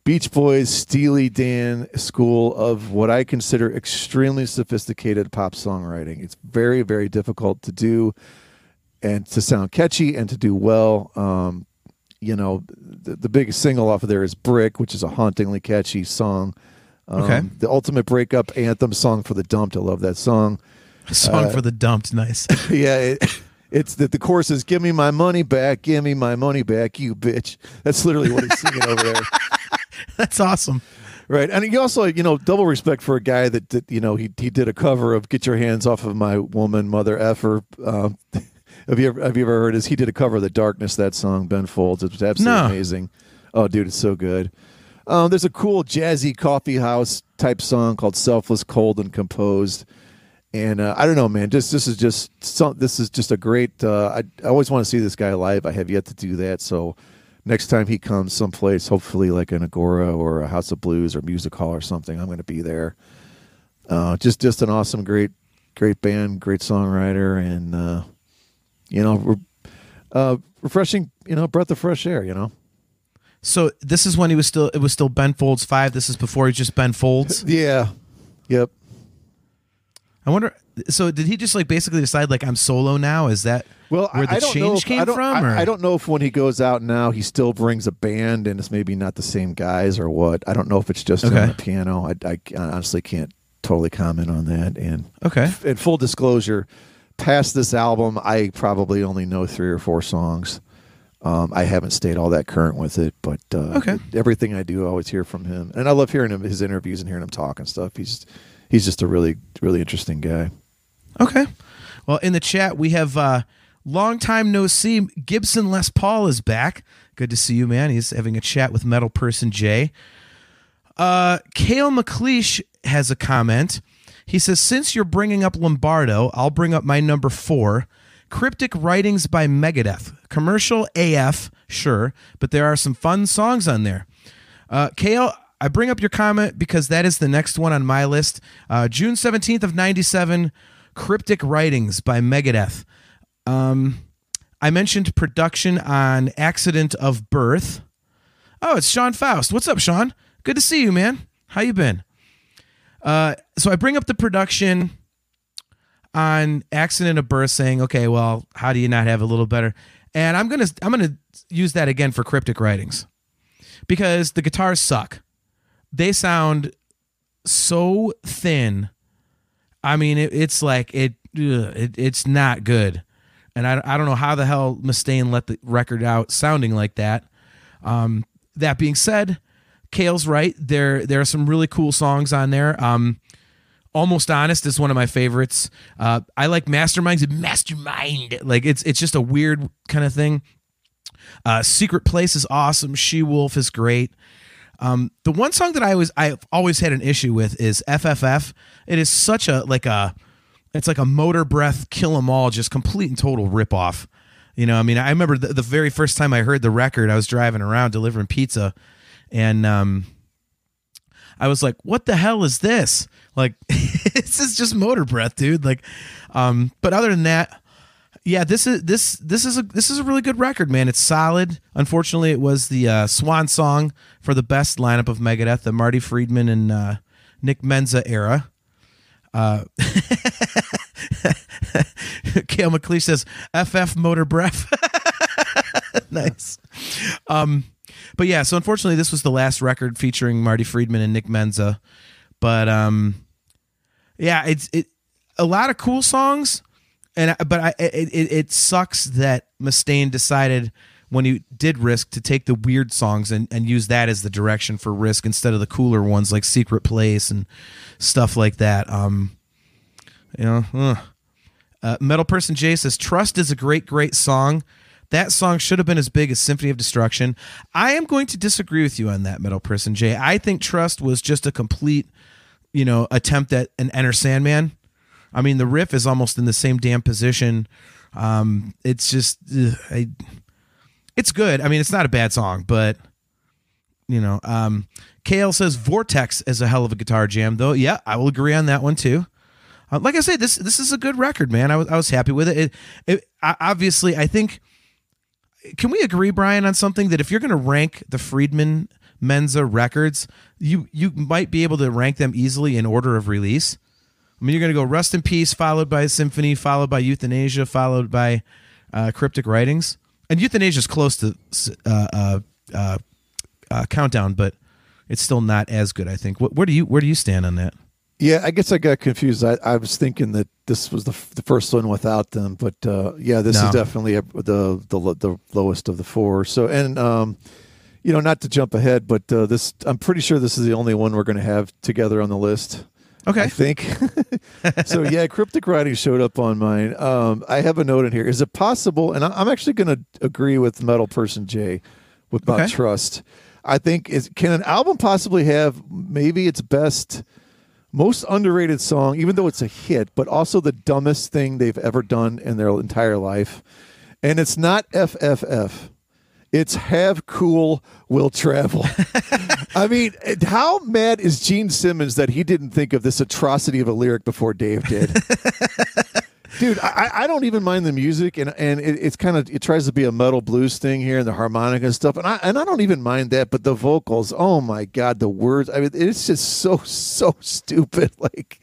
Beach Boys, Steely Dan school of what I consider extremely sophisticated pop songwriting. It's very very difficult to do, and to sound catchy and to do well. Um, you know, the, the biggest single off of there is "Brick," which is a hauntingly catchy song. Um, Okay. The ultimate breakup anthem song for the dumped. I love that song. A *laughs* song for the dumped. Nice. *laughs* yeah, it, it's that the chorus is "Give me my money back, give me my money back, you bitch." That's literally what he's singing over there, *laughs* That's awesome. right? And he also, you know, double respect for a guy that, that you know, he he did a cover of "Get Your Hands Off of My Woman, Mother Effer." Um, *laughs* have you ever have you ever heard? His he did a cover of "The Darkness" that song. Ben Folds. It's absolutely No. amazing. Oh, dude, it's so good. Um, there's a cool jazzy coffee house type song called "Selfless, Cold, and Composed." And uh, I don't know, man. Just this is just some. This is just a great. Uh, I, I always want to see this guy live. I have yet to do that. So next time he comes someplace, hopefully like an Agora or a House of Blues or Music Hall or something, I'm going to be there. Uh, just just an awesome, great, great band, great songwriter, and uh, you know, re- uh, refreshing. You know, breath of fresh air. You know. So this is when he was still it was still Ben Folds five. This is before he just Ben Folds. *laughs* Yeah. Yep. I wonder. So did he just like basically decide like I'm solo now? Is that Well, where I, the I don't know change if, came I don't, from? I, or? I don't know if when he goes out now he still brings a band and it's maybe not the same guys or what. I don't know if it's just Okay. on the piano. I, I honestly can't totally comment on that. And Okay. in full disclosure, past this album, I probably only know three or four songs. Um, I haven't stayed all that current with it, but uh, Okay. everything I do, I always hear from him, and I love hearing him his interviews and hearing him talk and stuff. He's he's just a really really interesting guy. Okay. Well, in the chat we have uh long time no see. Gibson Les Paul is back. Good to see you, man. He's having a chat with Metal Person Jay. Uh, Kale McLeish has a comment. He says, "Since you're bringing up Lombardo, I'll bring up my number four, Cryptic Writings by Megadeth. Commercial AF, sure, but there are some fun songs on there." Uh, Kale, I bring up your comment because that is the next one on my list. Uh, June 17th of 97, Cryptic Writings by Megadeth. Um, I mentioned production on Accident of Birth. Oh, it's Sean Faust. What's up, Sean? Good to see you, man. How you been? Uh, so I bring up the production on Accident of Birth, saying, okay, well, how do you not have a little better? And I'm gonna I'm gonna use that again for Cryptic Writings because the guitars suck. They sound so thin. I mean, it, it's like it, it, it's not good, and I, I don't know how the hell Mustaine let the record out sounding like that. Um, that being said, Kale's right. There there are some really cool songs on there. Um, Almost Honest is one of my favorites. Uh, I like Masterminds and Mastermind. Like it's it's just a weird kind of thing. Uh, Secret Place is awesome. She Wolf is great. Um, the one song that I always I've always had an issue with is FFF. It is such a like a it's like a Motorbreath kill 'em all, just complete and total rip off. You know, I mean, I remember the, the very first time I heard the record, I was driving around delivering pizza, and um, I was like, "What the hell is this?" Like, *laughs* this is just Motorbreath, dude. Like, um, but other than that, yeah, this is this this is a this is a really good record, man. It's solid. Unfortunately, it was the uh, swan song for the best lineup of Megadeth, the Marty Friedman and uh, Nick Menza era. Uh, *laughs* Kale McLeish says FF Motorbreath. *laughs* nice. Um, but yeah, so unfortunately, this was the last record featuring Marty Friedman and Nick Menza. But um, yeah, it's it a lot of cool songs, and but I it, it, it sucks that Mustaine decided when he did Risk to take the weird songs and, and use that as the direction for Risk instead of the cooler ones like Secret Place and stuff like that. Um, you know. Uh, Metal Person J says Trust is a great, great song. That song should have been as big as Symphony of Destruction. I am going to disagree with you on that, Metal Person J. I think Trust was just a complete, you know, attempt at an Enter Sandman. I mean, the riff is almost in the same damn position. Um, it's just, ugh, I, it's good. I mean, it's not a bad song, but you know, um, Kale says Vortex is a hell of a guitar jam, though. Yeah, I will agree on that one too. Uh, like I said, this this is a good record, man. I was I was happy with it. It, it I, obviously, I think. Can we agree, Brian, on something that if you're going to rank the Friedman Menza records, you you might be able to rank them easily in order of release. I mean, you're going to go Rust in Peace, followed by Symphony, followed by Youthanasia, followed by uh, Cryptic Writings, and Youthanasia is close to uh, uh, uh, uh, Countdown, but it's still not as good. I think. Wh- Where do you where do you stand on that? Yeah, I guess I got confused. I, I was thinking that this was the, f- the first one without them, but uh, yeah, this No. is definitely a, the, the the lowest of the four. So, and um, you know, not to jump ahead, but uh, this I'm pretty sure this is the only one we're going to have together on the list. Okay. I think. *laughs* so yeah, cryptic writing showed up on mine. Um, I have a note in here. Is it possible? And I'm actually going to agree with Metal Person J with about Okay. trust. I think is can an album possibly have maybe its best, most underrated song, even though it's a hit, but also the dumbest thing they've ever done in their entire life, and it's not FFF. It's have cool will travel. *laughs* I mean, how mad is Gene Simmons that he didn't think of this atrocity of a lyric before Dave did? *laughs* Dude, I, I don't even mind the music, and and it, it's kind of it tries to be a metal blues thing here, and the harmonica and stuff, and I and I don't even mind that, but the vocals, oh my god, the words, I mean, it's just so so stupid. *laughs* Like,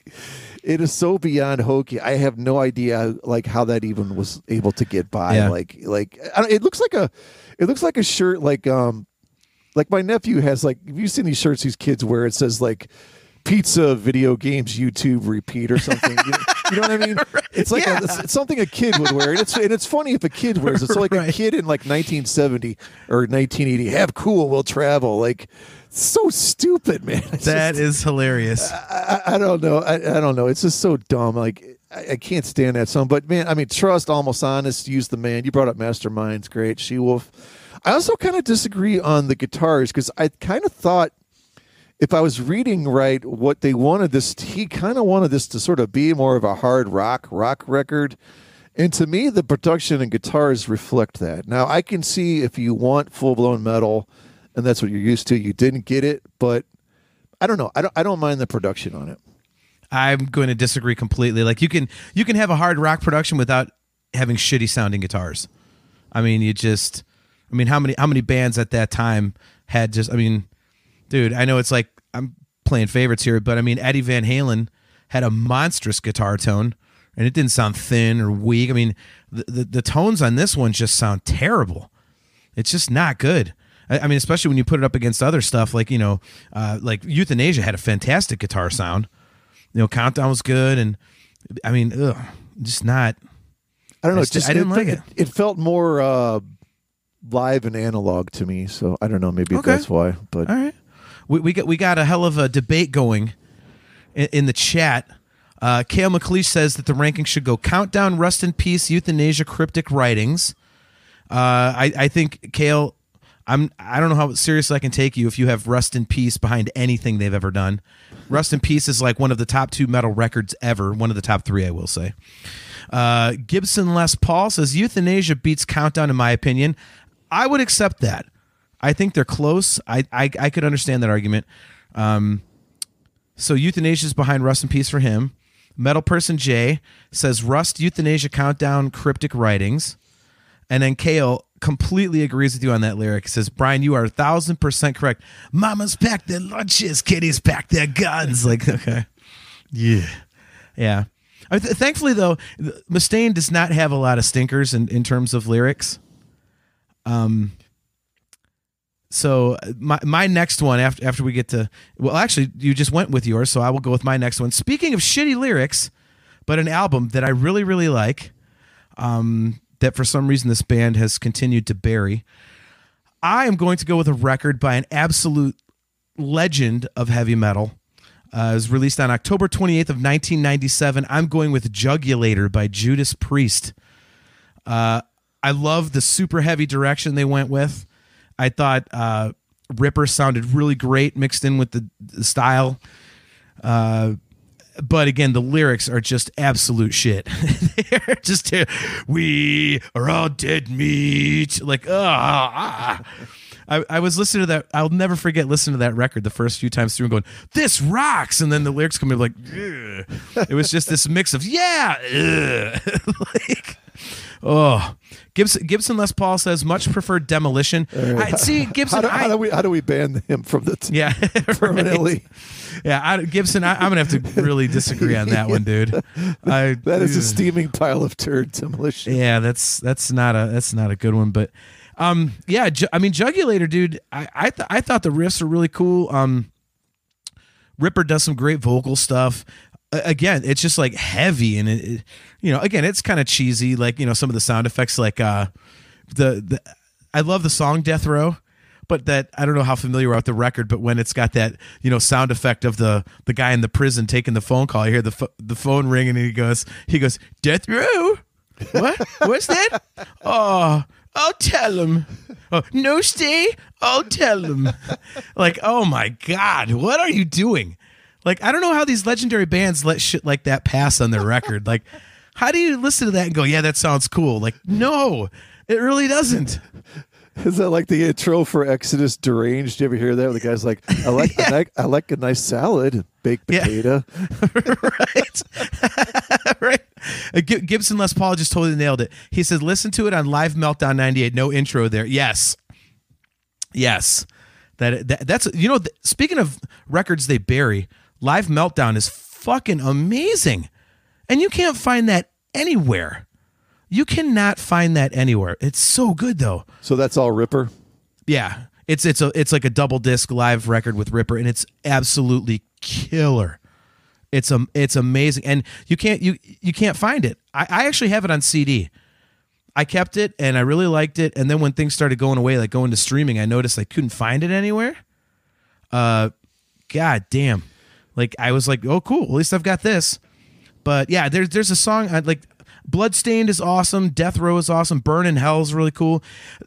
it is so beyond hokey. I have no idea like how that even was able to get by. Yeah. Like like I don't- it looks like a it looks like a shirt like um like my nephew has like have you seen these shirts these kids wear? It says like pizza video games youtube repeat or something. You, know, you know what i mean? *laughs* It's like a, it's, it's something a kid would wear. And it's and it's funny if a kid wears it. So like a kid in like 1970 or 1980 have cool we'll travel like so stupid man It's That just- is hilarious. I, I- I don't know. I, I don't know. It's just so dumb. Like I, I can't stand that song. But man, I mean, trust, almost honest, use the man. You brought up Masterminds, great. She Wolf. I also kind of disagree on the guitars because I kind of thought if I was reading right, what they wanted this, he kind of wanted this to sort of be more of a hard rock rock record. And to me, the production and guitars reflect that. Now, I can see if you want full blown metal, and that's what you're used to, you didn't get it, but I don't know. I don't. I don't mind the production on it. I'm going to disagree completely. Like you can you can have a hard rock production without having shitty sounding guitars. I mean, you just I mean, how many how many bands at that time had just I mean, dude, I know it's like I'm playing favorites here, but I mean, Eddie Van Halen had a monstrous guitar tone and it didn't sound thin or weak. I mean, the the, the tones on this one just sound terrible. It's just not good. I, I mean, especially when you put it up against other stuff like you know, uh, like Youthanasia had a fantastic guitar sound. You know, Countdown was good, and I mean, ugh, just not. I don't know. I just- just I didn't like it. It felt more uh, live and analog to me. So I don't know. Maybe Okay. that's why. But All right, we we got we got a hell of a debate going in, in the chat. Uh, Kale McLeish says that the ranking should go Countdown, Rust in Peace, Youthanasia, Cryptic Writings. Uh, I I think Kale. I'm I don't know how serious I can take you if you have Rust in Peace behind anything they've ever done. Rust in Peace is like one of the top two metal records ever, one of the top three, I will say. Uh, Gibson Les Paul says Youthanasia beats Countdown in my opinion. I would accept that. I think they're close. I I, I could understand that argument. Um, so Youthanasia is behind Rust in Peace for him. Metal Person J says Rust, Youthanasia, Countdown, Cryptic Writings. And then Kale completely agrees with you on that lyric. He says, Brian, you are a thousand percent correct. Mamas pack their lunches, kiddies pack their guns. Like, okay. Yeah. Yeah. I th- thankfully, though, Mustaine does not have a lot of stinkers in, in terms of lyrics. Um, so my my next one after after we get to well actually you just went with yours so I will go with my next one. Speaking of shitty lyrics, but an album that I really really like, um, that for some reason this band has continued to bury. I am going to go with a record by an absolute legend of heavy metal. Uh, it was released on October 28th of 1997. I'm going with Jugulator by Judas Priest. Uh, I love the super heavy direction they went with. I thought uh, Ripper sounded really great mixed in with the, the style. Uh, but again, the lyrics are just absolute shit. *laughs* They're just we are all dead meat. Like ah. I, I was listening to that. I'll never forget listening to that record the first few times through and going, "This rocks," and then the lyrics come in like, Ugh. it was just this mix of yeah, *laughs* like Oh, Gibson, Gibson Les Paul says much preferred demolition. I see *laughs* Gibson. How do, I, how do we how do we ban him from the t- yeah permanently? right. Yeah, I, Gibson. I, am gonna have to really disagree on that one, dude. *laughs* I, that is a steaming pile of turd demolition. Yeah, that's that's not a that's not a good one, but. Um, yeah, ju- I mean, Jugulator, dude. I I, th- I thought the riffs are really cool. Um, Ripper does some great vocal stuff again it's just like heavy and it, it you know again it's kind of cheesy like you know some of the sound effects like uh the, the i love the song death row but that i don't know how familiar with the record but when it's got that you know sound effect of the the guy in the prison taking the phone call you hear the the phone ring and he goes he goes death row what what's that *laughs* oh I'll tell him. Oh, no stay. I'll tell him. *laughs* like, oh my God, what are you doing? Like, I don't know how these legendary bands let shit like that pass on their record. Like, how do you listen to that and go, yeah, that sounds cool? Like, no, it really doesn't. Is that like the intro for Exodus Deranged? Did you ever hear that? The guy's like, I like, *laughs* yeah. I like, I like a nice salad, baked potato. Yeah. *laughs* right. *laughs* right. Uh, Gibson Les Paul just totally nailed it. He said, listen to it on Live Meltdown 98. No intro there. Yes. Yes. That, that that's you know speaking of records they bury live meltdown is fucking amazing and you can't find that anywhere you cannot find that anywhere it's so good though so that's all ripper yeah it's it's a it's like a double disc live record with ripper and it's absolutely killer it's a it's amazing and you can't you you can't find it i, I actually have it on cd I kept it and I really liked it. And then when things started going away, like going to streaming, I noticed I couldn't find it anywhere. Uh, god damn! Like I was like, oh cool, at least I've got this. But yeah, there's there's a song I like. Bloodstained is awesome. Death Row is awesome. Burn in Hell is really cool.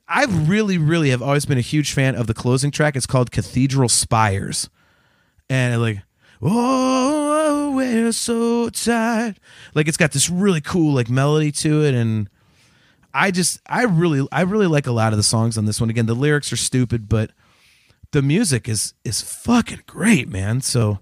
I really, really have always been a huge fan of the closing track. It's called Cathedral Spires, and like, oh, we're so tired. Like it's got this really cool like melody to it, and I just I really I really like a lot of the songs on this one. Again, the lyrics are stupid, but the music is is fucking great, man. So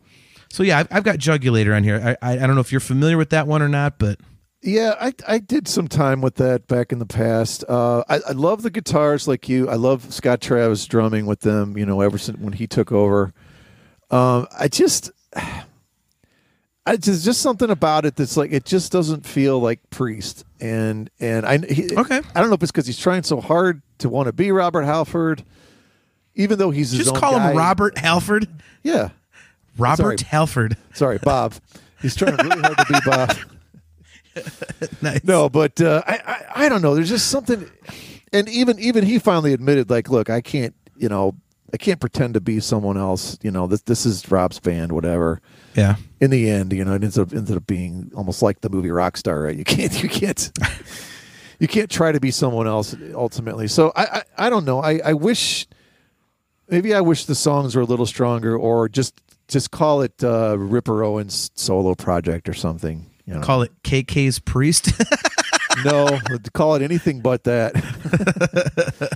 so yeah, I've, I've got Jugulator on here. I, I, I don't know if you're familiar with that one or not, but yeah, I I did some time with that back in the past. Uh, I, I love the guitars like you. I love Scott Travis drumming with them. You know, ever since when he took over. Um, I just I just just something about it that's like it just doesn't feel like Priest, and and I he, okay. I don't know if it's because he's trying so hard to want to be Robert Halford, even though he's just call guy. him Robert Halford. Yeah, Robert Sorry. Halford. Sorry, Bob. he's trying really hard to be Bob. *laughs* *laughs* nice. No, but uh, I, I I don't know. There's just something, and even even he finally admitted, like, look, I can't, you know, I can't pretend to be someone else. You know, this this is Rob's band, whatever. Yeah. In the end, you know, it ends up ended up being almost like the movie Rockstar. Right? You can't you can't *laughs* you can't try to be someone else ultimately. So I I, I don't know. I I wish maybe I wish the songs were a little stronger, or just just call it uh, Ripper Owens solo project or something. You know? Call it KK's priest. *laughs* no, call it anything but that,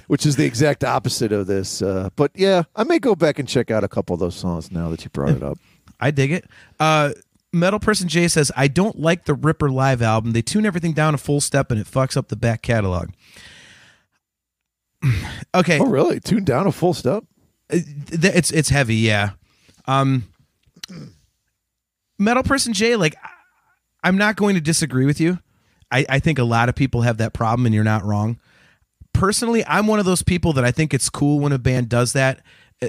*laughs* which is the exact opposite of this. Uh, but yeah, I may go back and check out a couple of those songs now that you brought it up. I dig it. Uh, Metal Person J says, I don't like the Ripper live album. They tune everything down a full step and it fucks up the back catalog. *clears throat* okay. Oh, really? Tune down a full step? Uh, it's it's heavy, yeah. Um, Metal Person J, like, I'm not going to disagree with you. I, I think a lot of people have that problem, and you're not wrong. Personally, I'm one of those people that I think it's cool when a band does that. Uh,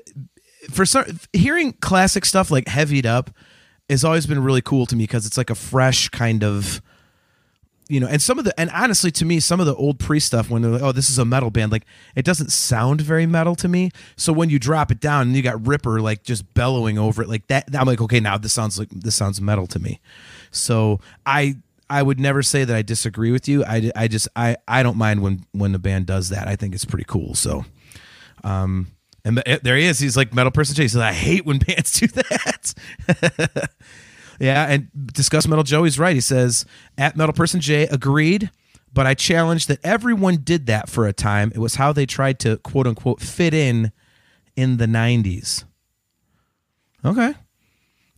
for some, hearing classic stuff like "Heavied Up" has always been really cool to me because it's like a fresh kind of you know, and some of the and honestly to me, some of the old pre stuff when they're like, oh, this is a metal band, like it doesn't sound very metal to me. So when you drop it down and you got Ripper like just bellowing over it like that, I'm like, okay, now this sounds like this sounds metal to me. So I I would never say that I disagree with you. I, I just I I don't mind when when the band does that. I think it's pretty cool. So, um, and there he is. He's like metal person. He says, I hate when *laughs* bands do that. *laughs* yeah, and discuss metal Joe. He's right. He says at metal person J agreed, but I challenged that everyone did that for a time. It was how they tried to quote unquote fit in in the '90s. Okay.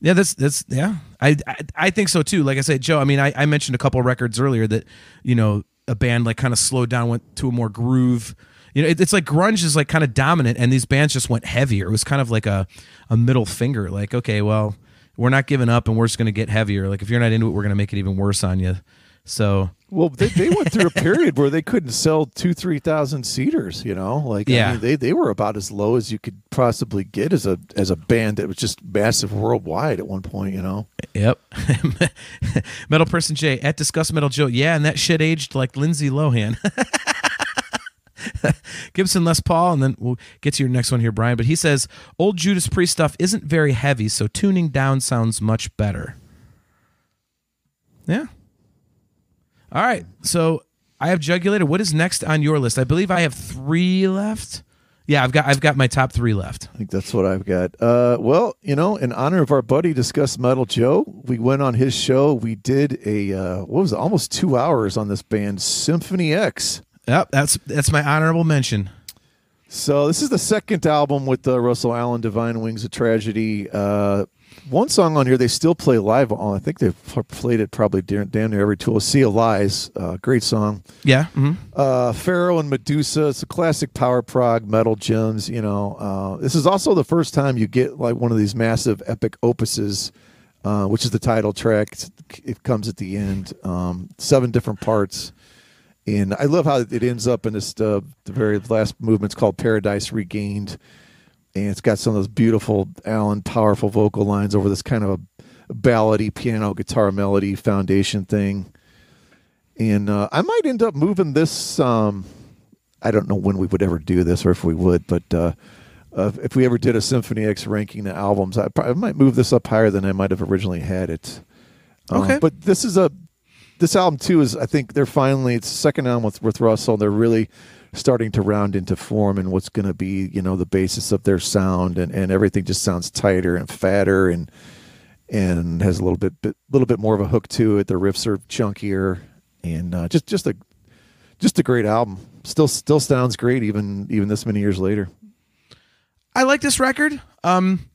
Yeah, that's that's yeah. I, I, I think so too. Like I said, Joe. I mean, I, I mentioned a couple records earlier that you know a band like kind of slowed down, went to a more groove. You know, it, it's like grunge is like kind of dominant, and these bands just went heavier. It was kind of like a a middle finger. Like, okay, well, we're not giving up, and we're just going to get heavier. Like, if you're not into it, we're going to make it even worse on you. So well, they, they went through a *laughs* period where they couldn't sell two, three thousand seaters. You know, like yeah, I mean, they they were about as low as you could possibly get as a as a band that was just massive worldwide at one point. You know. Yep. *laughs* Metal Person J at Discuss Metal Joe. Yeah, and that shit aged like Lindsay Lohan. *laughs* Gibson Les Paul, and then we'll get to your next one here, Brian. But he says old Judas Priest stuff isn't very heavy, so tuning down sounds much better. Yeah, all right. So I have Jugulator. What is next on your list? I believe I have three left. Yeah, I've got I've got my top three left. I think that's what I've got. Uh, well, you know, in honor of our buddy Discuss Metal Joe, we went on his show. We did a uh, what was it, almost two hours on this band Symphony X. Yep, that's that's my honorable mention. So this is the second album with uh, Russell Allen, Divine Wings of Tragedy. Uh, one song on here they still play live on. I think they've played it probably damn near every tool. Sea of Lies, uh, great song. Yeah. Mm-hmm. Uh, Pharaoh and Medusa. It's a classic power prog metal gems. You know, uh, this is also the first time you get like one of these massive epic opuses, uh, which is the title track. It comes at the end. Um, seven different parts. And I love how it ends up in this uh, the very last movement's called Paradise Regained and it's got some of those beautiful Allen powerful vocal lines over this kind of a ballady piano guitar melody foundation thing. And uh, I might end up moving this. Um, I don't know when we would ever do this or if we would, but uh, uh, if we ever did a Symphony X ranking the albums, I, I, might move this up higher than I might have originally had it. Um, okay. But this is a this album too is I think they're finally it's the second album with, with Russell. They're really starting to round into form and what's going to be you know the basis of their sound and, and everything just sounds tighter and fatter and and has a little bit, bit little bit more of a hook to it. The riffs are chunkier and uh, just just a just a great album. Still still sounds great even even this many years later. I like this record. Um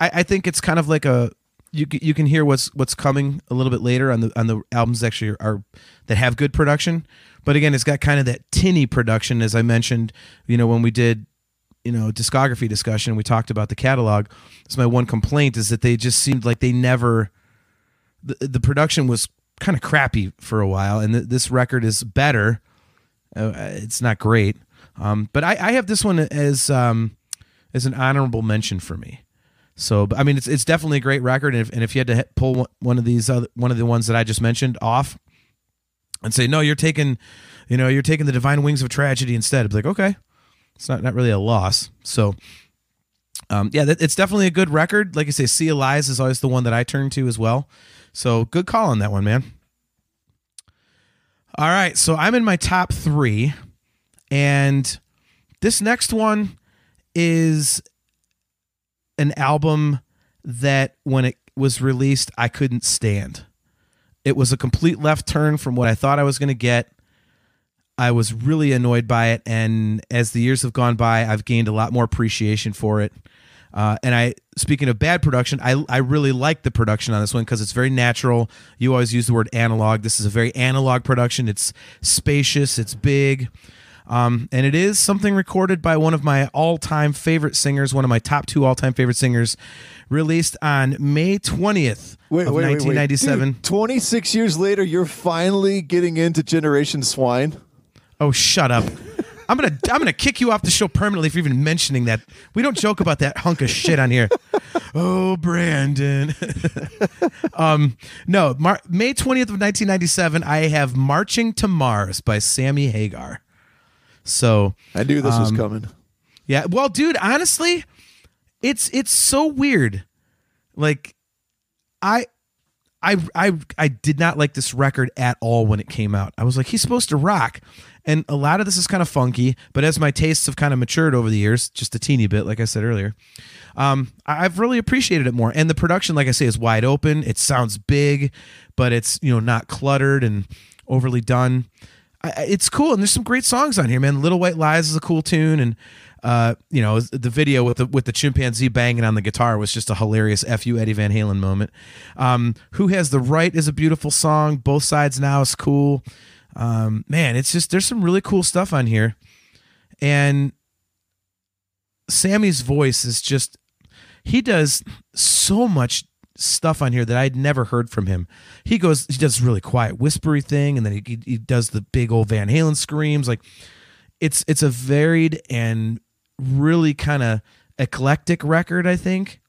i i think it's kind of like a you you can hear what's what's coming a little bit later on the on the albums actually are, are that have good production but again, it's got kind of that tinny production, as I mentioned. You know, when we did, you know, discography discussion, we talked about the catalog. That's my one complaint is that they just seemed like they never. The, the production was kind of crappy for a while, and th- this record is better. Uh, it's not great, um, but I, I, have this one as um, as an honorable mention for me. So, I mean, it's it's definitely a great record, and if, and if you had to pull one of these other, one of the ones that I just mentioned off, and say, no, you're taking, you know, you're taking the divine wings of tragedy instead. Be like, okay, it's not not really a loss. So, um, yeah, it's definitely a good record. Like I say, Sea Lies is always the one that I turn to as well. So good call on that one, man. All right, so I'm in my top three, and this next one is an album that when it was released, I couldn't stand. It was a complete left turn from what I thought I was going to get. I was really annoyed by it, and as the years have gone by, I've gained a lot more appreciation for it. Uh, and I, speaking of bad production, I I really like the production on this one because it's very natural. You always use the word analog. This is a very analog production. It's spacious. It's big. Um, and it is something recorded by one of my all-time favorite singers, one of my top two all-time favorite singers, released on May twentieth Wait, of wait, wait, wait. nineteen ninety-seven. Dude, 26 years later, you're finally getting into Generation Swine. Oh, shut up! I'm gonna I'm gonna kick you off the show permanently for even mentioning that. We don't joke about that hunk of shit on here. *laughs* Oh, Brandon. *laughs* um, no, Mar- May 20th of 1997. I have "Marching to Mars" by Sammy Hagar. So I knew this Um, was coming. yeah, well, dude, honestly, it's it's so weird. Like, I. I, I I did not like this record at all when it came out. I was like, he's supposed to rock. And a lot of this is kind of funky, but as my tastes have kind of matured over the years, just a teeny bit, like I said earlier, um, I've really appreciated it more. And the production, like I say, is wide open. It sounds big, but it's you know not cluttered and overly done. It's cool, and there's some great songs on here, man. Little White Lies is a cool tune, and uh, you know the video with the with the chimpanzee banging on the guitar was just a hilarious "fu Eddie Van Halen" moment. Um, Who has the right is a beautiful song. Both sides now is cool. Um, man, it's just there's some really cool stuff on here, and Sammy's voice is just he does so much stuff on here that I'd never heard from him. He goes, he does this really quiet, whispery thing, and then he, he does the big old Van Halen screams. Like it's it's a varied and really kind of eclectic record, I think.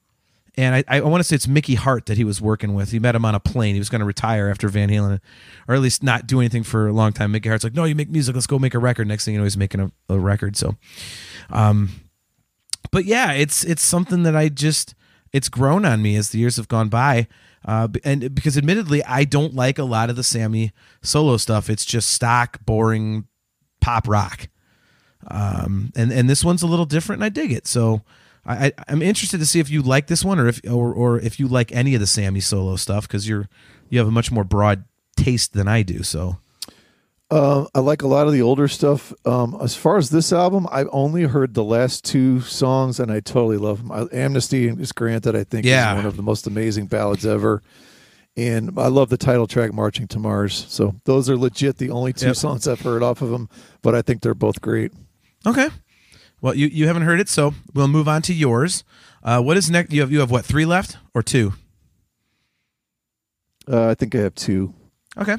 And I, I want to say it's Mickey Hart that he was working with. He met him on a plane. He was going to retire after Van Halen, or at least not do anything for a long time. Mickey Hart's like, no, you make music. Let's go make a record. Next thing you know, he's making a, a record. So, um, but yeah, it's it's something that I just it's grown on me as the years have gone by. Uh, and because admittedly, I don't like a lot of the Sammy solo stuff. It's just stock, boring pop rock. Um, and and this one's a little different, and I dig it. So I, I'm interested to see if you like this one, or if or or if you like any of the Sammy solo stuff, because you're you have a much more broad taste than I do. So Uh, I like a lot of the older stuff. Um, as far as this album, I've only heard the last two songs, and I totally love them. I, Amnesty is granted, I think, Yeah. is one of the most amazing ballads ever. And I love the title track, "Marching to Mars." So those are legit the only two Yep. songs I've heard off of them, but I think they're both great. okay, well you you haven't heard it, so we'll move on to yours. Uh, what is next? You have you have what three left or two? Uh, I think I have two. Okay.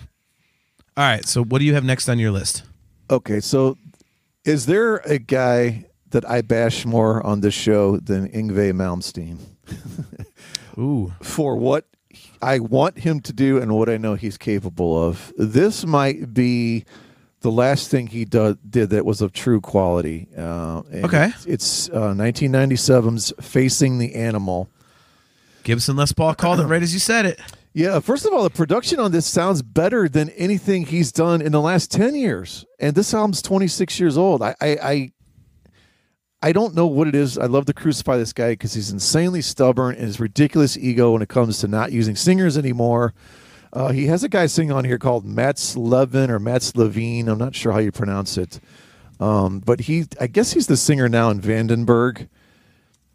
All right. So what do you have next on your list? Okay, so is there a guy that I bash more on this show than Yngwie Malmsteen *laughs* Ooh. for what I want him to do and what I know he's capable of? This might be the last thing he do, did that was of true quality. Uh, Okay. It's, it's uh, 1997's Facing the Animal. Gibson Les Paul called it right as you said it. *clears throat* Yeah, first of all, the production on this sounds better than anything he's done in the last ten years. And this album's twenty six years old. I, I, I, I don't know what it is. I love to crucify this guy because he's insanely stubborn and his ridiculous ego when it comes to not using singers anymore. Uh, he has a guy singing on here called Mats Levin or Mats Levine. I'm not sure how you pronounce it, um, but he, I guess he's the singer now in Vandenberg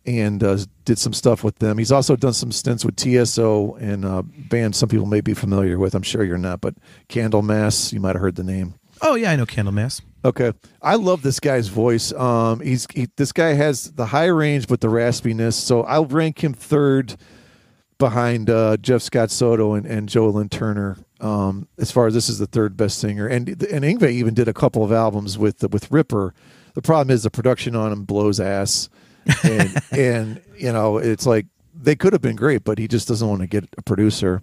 and uh, did some stuff with them. He's also done some stints with TSO and a band some people may be familiar with. I'm sure you're not, but Candlemass, you might have heard the name. Oh yeah, I know Candlemass. Okay, I love this guy's voice. Um, he's he, this guy has the high range but the raspiness, so I'll rank him third behind uh, Jeff Scott Soto and, and Joe Lynn Turner. Um, as far as this is the third best singer, and and Yngwie even did a couple of albums with with Ripper. The problem is the production on him blows ass, and *laughs* and you know it's like they could have been great, but he just doesn't want to get a producer.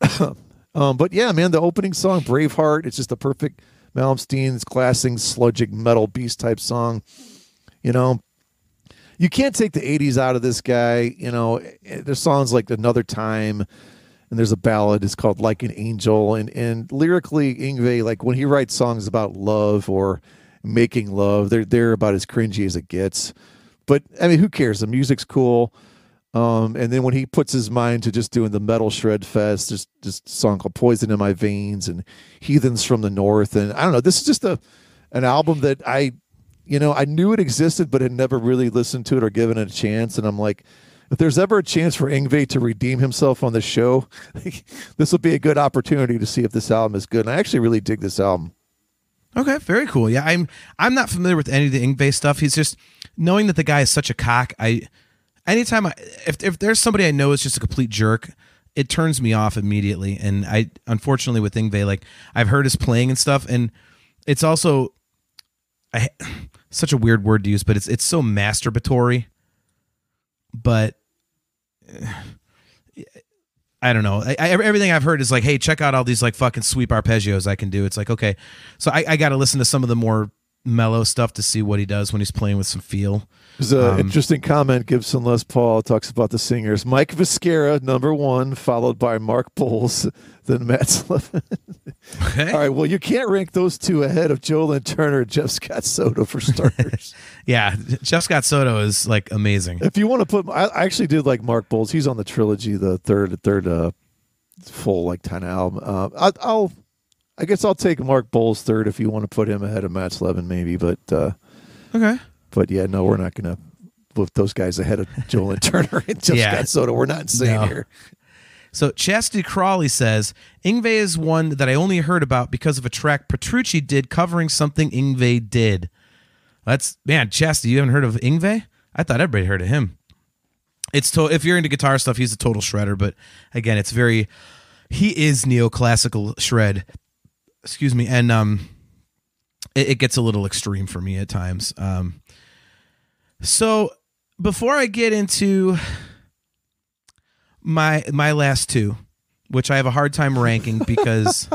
*coughs* um, but yeah, man, the opening song Braveheart, it's just a perfect Malmsteen's classic sludging metal beast type song. You know, you can't take the 80s out of this guy. You know, there's songs like Another Time and there's a ballad. It's called "Like an Angel," and and lyrically, Yngwie, like when he writes songs about love or making love, they're they're about as cringy as it gets. But I mean, who cares? The music's cool. Um, and then when he puts his mind to just doing the metal shred fest, just just song called "Poison in My Veins" and "Heathens from the North," and I don't know. This is just a an album that I, you know, I knew it existed, but had never really listened to it or given it a chance. And I'm like, if there's ever a chance for Yngwie to redeem himself on the show, *laughs* this will be a good opportunity to see if this album is good. And I actually really dig this album. Okay, very cool. Yeah, I'm I'm not familiar with any of the Yngwie stuff. He's just knowing that the guy is such a cock. I anytime I if if there's somebody I know is just a complete jerk, it turns me off immediately. And I unfortunately with Yngwie, like I've heard his playing and stuff, and it's also I *sighs* such a weird word to use, but it's it's so masturbatory. But *sighs* I don't know. I, I, everything I've heard is like, hey, check out all these like fucking sweep arpeggios I can do. It's like, okay, so I, I got to listen to some of the more mellow stuff to see what he does when he's playing with some feel. There's an um, interesting comment. Gibson Les Paul talks about the singers. Mike Vescera, number one, followed by Mark Boals, *laughs* then Mats Levén. Okay. All right. Well, you can't rank those two ahead of Joe Lynn Turner and Jeff Scott Soto for starters. *laughs* yeah. Jeff Scott Soto is like amazing. If you want to put, I actually did like Mark Boals. He's on the trilogy, the third, third, uh, full like kind of album. Uh, I, I'll, I guess I'll take Mark Boals third if you want to put him ahead of Mats Levén, maybe. But uh, okay. But yeah, no, we're not going to put those guys ahead of Joe Lynn Turner and *laughs* Jeff yeah. Scott Soto. We're not insane no. here. So Chastity Crawley says Yngwie is one that I only heard about because of a track Petrucci did covering something Yngwie did. That's man, Chastity. You haven't heard of Yngwie? I thought everybody heard of him. It's to, if you're into guitar stuff, he's a total shredder. But again, it's very he is neoclassical shred. Excuse me, and um, it, it gets a little extreme for me at times. Um, so before I get into my my last two, which I have a hard time ranking because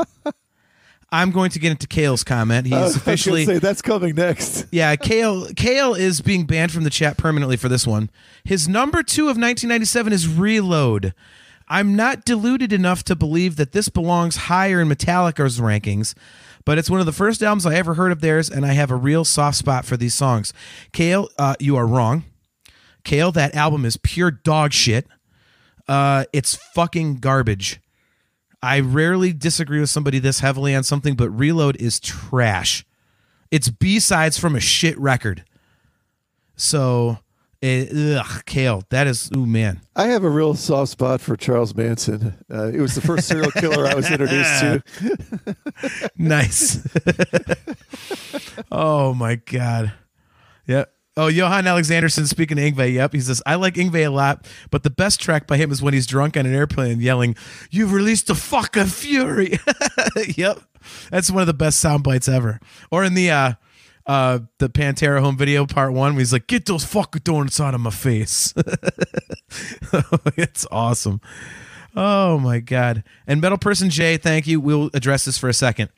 *laughs* I'm going to get into Kale's comment. He's officially say that's coming next. *laughs* Yeah, Kale Kale is being banned from the chat permanently for this one. His number 2 of 1997 is Reload. I'm not deluded enough to believe that this belongs higher in Metallica's rankings, but it's one of the first albums I ever heard of theirs, and I have a real soft spot for these songs. Kale, uh, you are wrong. Kale, that album is pure dog shit. Uh, it's fucking garbage. I rarely disagree with somebody this heavily on something, but Reload is trash. It's B sides from a shit record. So, it, ugh, Kale, that is, ooh, man. I have a real soft spot for Charles Manson. Uh, it was the first serial killer I was introduced to. *laughs* nice. *laughs* oh, my God. Yep. Oh, Johan Alexanderson speaking to Yngwie. Yep. He says, I like Yngwie a lot, but the best track by him is when he's drunk on an airplane yelling, You've released the fucking fury. *laughs* yep. That's one of the best sound bites ever. Or in the uh uh the Pantera home video part one, he's like, Get those fucking donuts out of my face. *laughs* it's awesome. Oh my god. And Metal Person J, thank you. We'll address this for a second.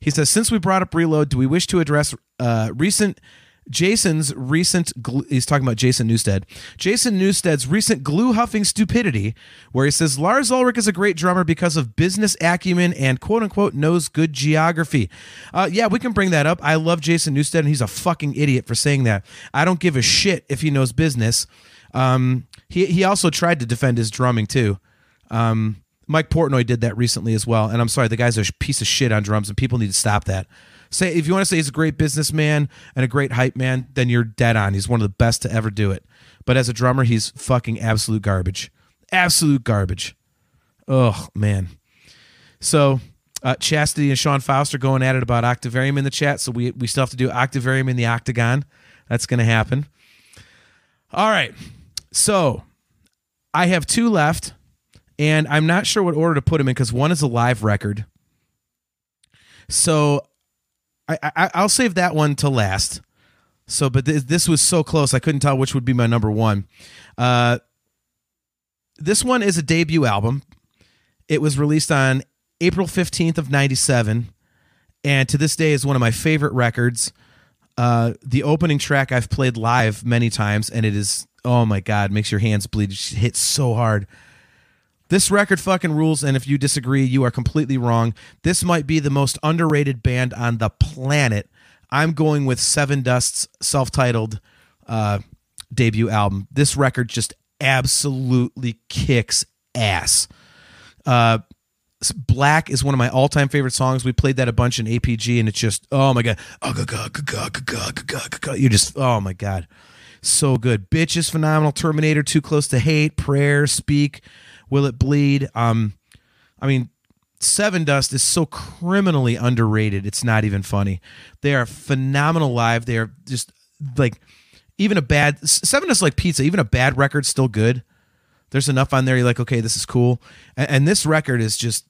He says, since we brought up reload, do we wish to address uh, recent Jason's recent, he's talking about Jason Newsted. Jason Newsted's recent glue huffing stupidity, where he says Lars Ulrich is a great drummer because of business acumen and quote unquote knows good geography. Uh, yeah, we can bring that up. I love Jason Newsted, and he's a fucking idiot for saying that. I don't give a shit if he knows business. Um, he, he also tried to defend his drumming too. Um, Mike Portnoy did that recently as well. And I'm sorry, the guy's a piece of shit on drums, and people need to stop that say if you want to say he's a great businessman and a great hype man, then you're dead on. He's one of the best to ever do it. But as a drummer, he's fucking absolute garbage. Absolute garbage. Oh man. So uh, Chastity and Sean Faust are going at it about Octavarium in the chat. So we we still have to do Octavarium in the Octagon. That's going to happen. All right. So I have two left, and I'm not sure what order to put them in because one is a live record. So I, I I'll save that one to last. So, but th- this was so close, I couldn't tell which would be my number one. Uh, this one is a debut album. It was released on April 15th of 97 and to this day is one of my favorite records. Uh, the opening track I've played live many times and it is oh my god, makes your hands bleed. It hits so hard. This record fucking rules, and if you disagree, you are completely wrong. This might be the most underrated band on the planet. I'm going with Sevendust's self-titled uh, debut album. This record just absolutely kicks ass. Uh, Black is one of my all-time favorite songs. We played that a bunch in APG, and it's just oh my god, You're just oh my god, so good. Bitch is phenomenal. Terminator, Too Close to Hate, Prayer, Speak, Will It Bleed. Um, I mean, Sevendust is so criminally underrated. It's not even funny. They are phenomenal live. They are just like even a bad Sevendust like pizza. Even a bad record's still good. There's enough on there. You're like, okay, this is cool. And, and this record is just,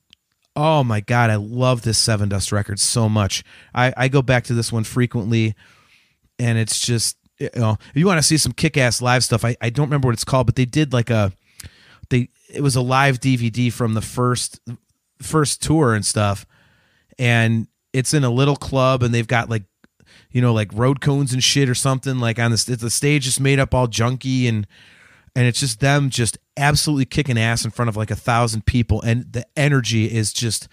oh my god, I love this Sevendust record so much. I, I go back to this one frequently, and it's just, you know, if you want to see some kick-ass live stuff, I, I don't remember what it's called, but they did like a, they it was a live DVD from the first first tour and stuff, and it's in a little club, and they've got like you know, like road cones and shit or something. Like on the the stage is made up all junky and and it's just them just absolutely kicking ass in front of like a thousand people, and the energy is just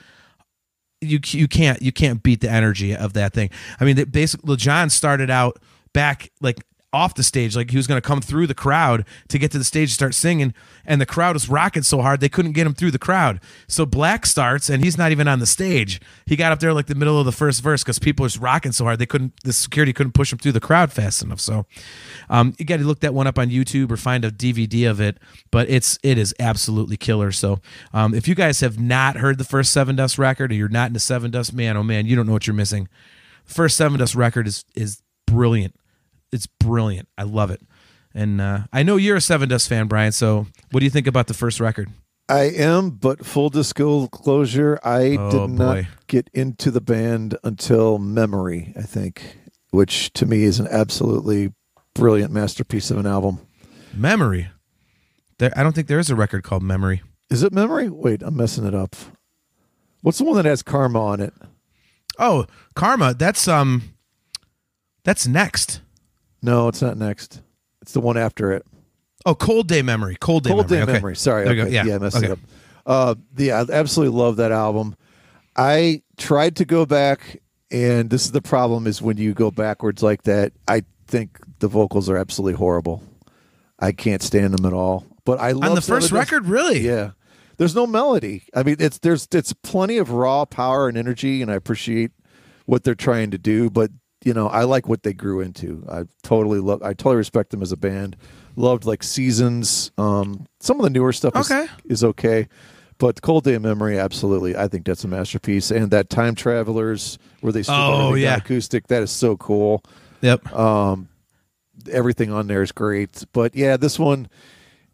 you you can't you can't beat the energy of that thing. I mean, basically, John started out back like off the stage, like he was going to come through the crowd to get to the stage and start singing, and the crowd was rocking so hard they couldn't get him through the crowd. So Black starts, and he's not even on the stage. He got up there like the middle of the first verse because people was rocking so hard they couldn't. The security couldn't push him through the crowd fast enough. So um, you got to look that one up on YouTube or find a DVD of it. But it's it is absolutely killer. So um, if you guys have not heard the first Sevendust record, or you're not into Sevendust, man, oh man, you don't know what you're missing. The first Sevendust record is is brilliant it's brilliant. I love it. And uh, I know you're a Sevendust fan, Brian. So what do you think about the first record? I am, but full disclosure, I oh, did not boy. get into the band until Memory, I think, which to me is an absolutely brilliant masterpiece of an album. Memory? There, I don't think there is a record called Memory. Is it Memory? Wait, I'm messing it up. What's the one that has Karma on it? Oh, Karma. That's um, that's next. No, it's not next. It's the one after it. Oh, Cold Day Memory. Cold Day Cold Memory. Day okay. Memory. Sorry. Okay. Yeah, yeah, I messed okay. it up. Uh, yeah, I absolutely love that album. I tried to go back, and this is the problem: is when you go backwards like that. I think the vocals are absolutely horrible. I can't stand them at all. But I love on the first record, really. Yeah, there's no melody. I mean, it's there's it's plenty of raw power and energy, and I appreciate what they're trying to do. But you know, I like what they grew into. I totally love. I totally respect them as a band. Loved like Seasons. Um, some of the newer stuff is okay, is okay but Cold Day of Memory, absolutely. I think that's a masterpiece. And that Time Travelers, where they still oh, yeah. acoustic, that is so cool. Yep. Um, everything on there is great. But yeah, this one,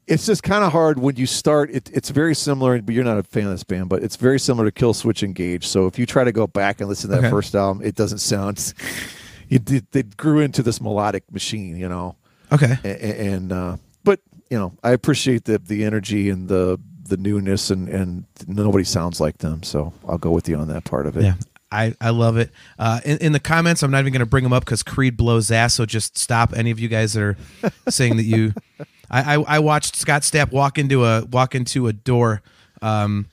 it's just kind of hard when you start. It, it's very similar, but you're not a fan of this band, but it's very similar to Killswitch Engage. So if you try to go back and listen to that okay. first album, it doesn't sound *laughs* it, grew into this melodic machine, you know. Okay. And, and uh, but you know, I appreciate the the energy and the the newness, and and nobody sounds like them, so I'll go with you on that part of it. Yeah. I, I love it. Uh, in, in the comments, I'm not even going to bring them up because Creed blows ass. So just stop. Any of you guys that are *laughs* saying that you, I, I, I watched Scott Stapp walk into a walk into a door, um,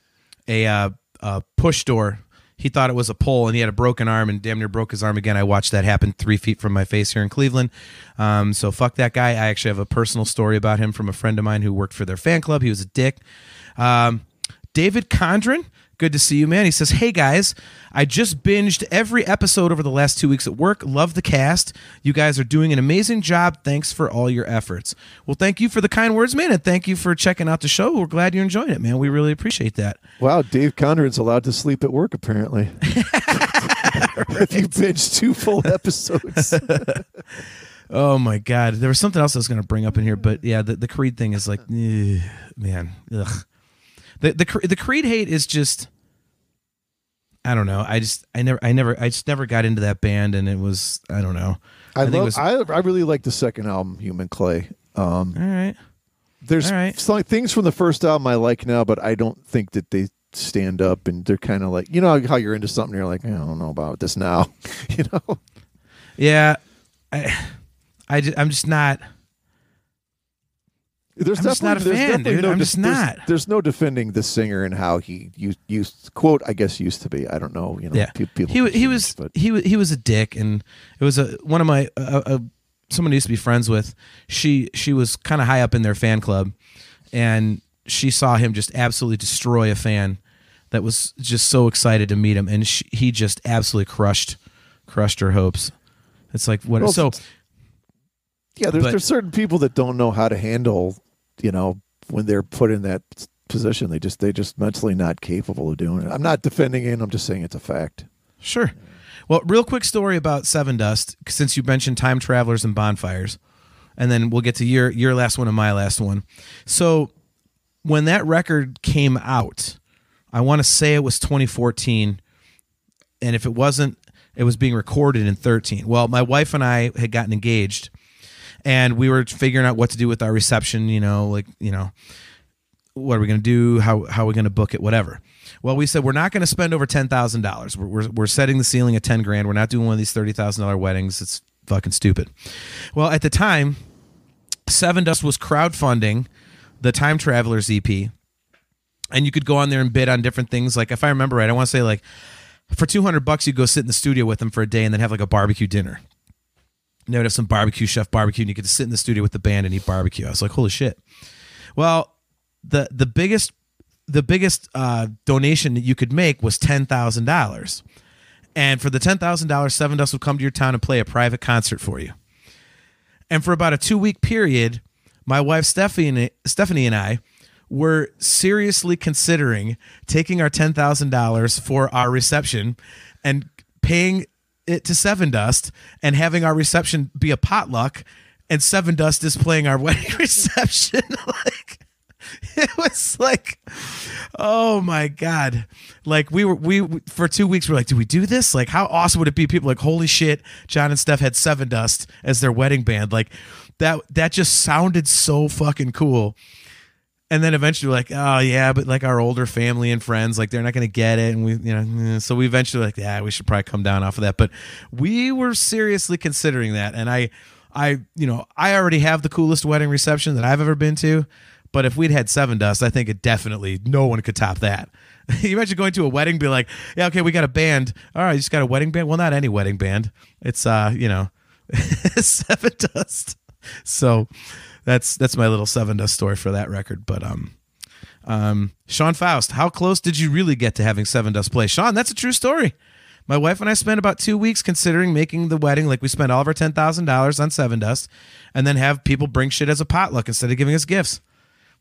a, uh, a push door he thought it was a pole and he had a broken arm and damn near broke his arm again. I watched that happen three feet from my face here in Cleveland. Um, so fuck that guy. I actually have a personal story about him from a friend of mine who worked for their fan club. He was a dick. Um, David Condren Good to see you, man. He says, Hey guys, I just binged every episode over the last two weeks at work. Love the cast. You guys are doing an amazing job. Thanks for all your efforts. Well, thank you for the kind words, man, and thank you for checking out the show. We're glad you're enjoying it, man. We really appreciate that. Wow, Dave Conrad's allowed to sleep at work, apparently. *laughs* if you binge two full episodes. *laughs* oh my god. There was something else I was gonna bring up in here, but yeah, the, the Creed thing is like eh, man. Ugh the the the Creed hate is just I don't know. I just I never I never I just never got into that band, and it was I don't know. I, I love, was, I I really like the second album, Human Clay. Um, all right. There's all right. some things from the first album I like now, but I don't think that they stand up, and they're kind of like you know how you're into something, you're like I don't know about this now, *laughs* you know. Yeah, I I just, I'm just not. There's I'm just not a definitely- there's fan, definitely dude. No I'm just there's- not. There's, no defending the singer and how he used, used quote. I guess used to be. I don't know. You know. Yeah, people. he he change, was But he wa- he was a dick, and it was a one of my uh, uh, someone I used to be friends with. She she was kind of high up in their fan club, and she saw him just absolutely destroy a fan that was just so excited to meet him, and she, he just absolutely crushed crushed her hopes. It's like what Well, so. yeah, there's but- there's certain people that don't know how to handle. You know, when they're put in that position, they just they just mentally not capable of doing it. I'm not defending it. I'm just saying it's a fact. Sure. Well, real quick story about Sevendust, since you mentioned time travelers and bonfires, and then we'll get to your your last one and my last one. So, when that record came out, I want to say it was 2014, and if it wasn't, it was being recorded in 13. Well, my wife and I had gotten engaged, and we were figuring out what to do with our reception. You know, like you know, what are we going to do? How how are we going to book it? Whatever. Well, we said we're not going to spend over ten thousand dollars. We're, we're setting the ceiling at ten grand. We're not doing one of these thirty thousand dollar weddings. It's fucking stupid. Well, at the time, Sevendust was crowdfunding the Time Travelers EP, and you could go on there and bid on different things. Like if I remember right, I want to say like for two hundred bucks, you go sit in the studio with them for a day and then have like a barbecue dinner. And they would have some barbecue chef barbecue, and you get to sit in the studio with the band and eat barbecue. I was like, holy shit. Well, the the biggest the biggest uh, donation that you could make was ten thousand dollars, and for the ten thousand dollars, Sevendust would come to your town and play a private concert for you. And for about a two week period, my wife Stephanie Stephanie and I were seriously considering taking our ten thousand dollars for our reception and paying it to Sevendust and having our reception be a potluck, and Sevendust is playing our *laughs* wedding reception. *laughs* Like it was like oh my god. Like we were we for two weeks we're like do we do this? Like how awesome would it be? People like holy shit john and steph had Sevendust as their wedding band. Like that that just sounded so fucking cool and then eventually like oh yeah but like our older family and friends like they're not gonna get it. And we you know eh. so we eventually like yeah we should probably come down off of that. But we were seriously considering that. And i i you know i already have the coolest wedding reception that i've ever been to. But if we'd had Sevendust i think it definitely no one could top that. *laughs* You imagine going to a wedding be like yeah okay we got a band. All right you just got a wedding band? Well not any wedding band. It's uh you know *laughs* Sevendust. So that's that's my little Sevendust story for that record but um um sean faust how close did you really get to having Sevendust play? Sean that's a true story. My wife and i spent about two weeks considering making the wedding like we spent all of our $10000 on Sevendust and then have people bring shit as a potluck instead of giving us gifts.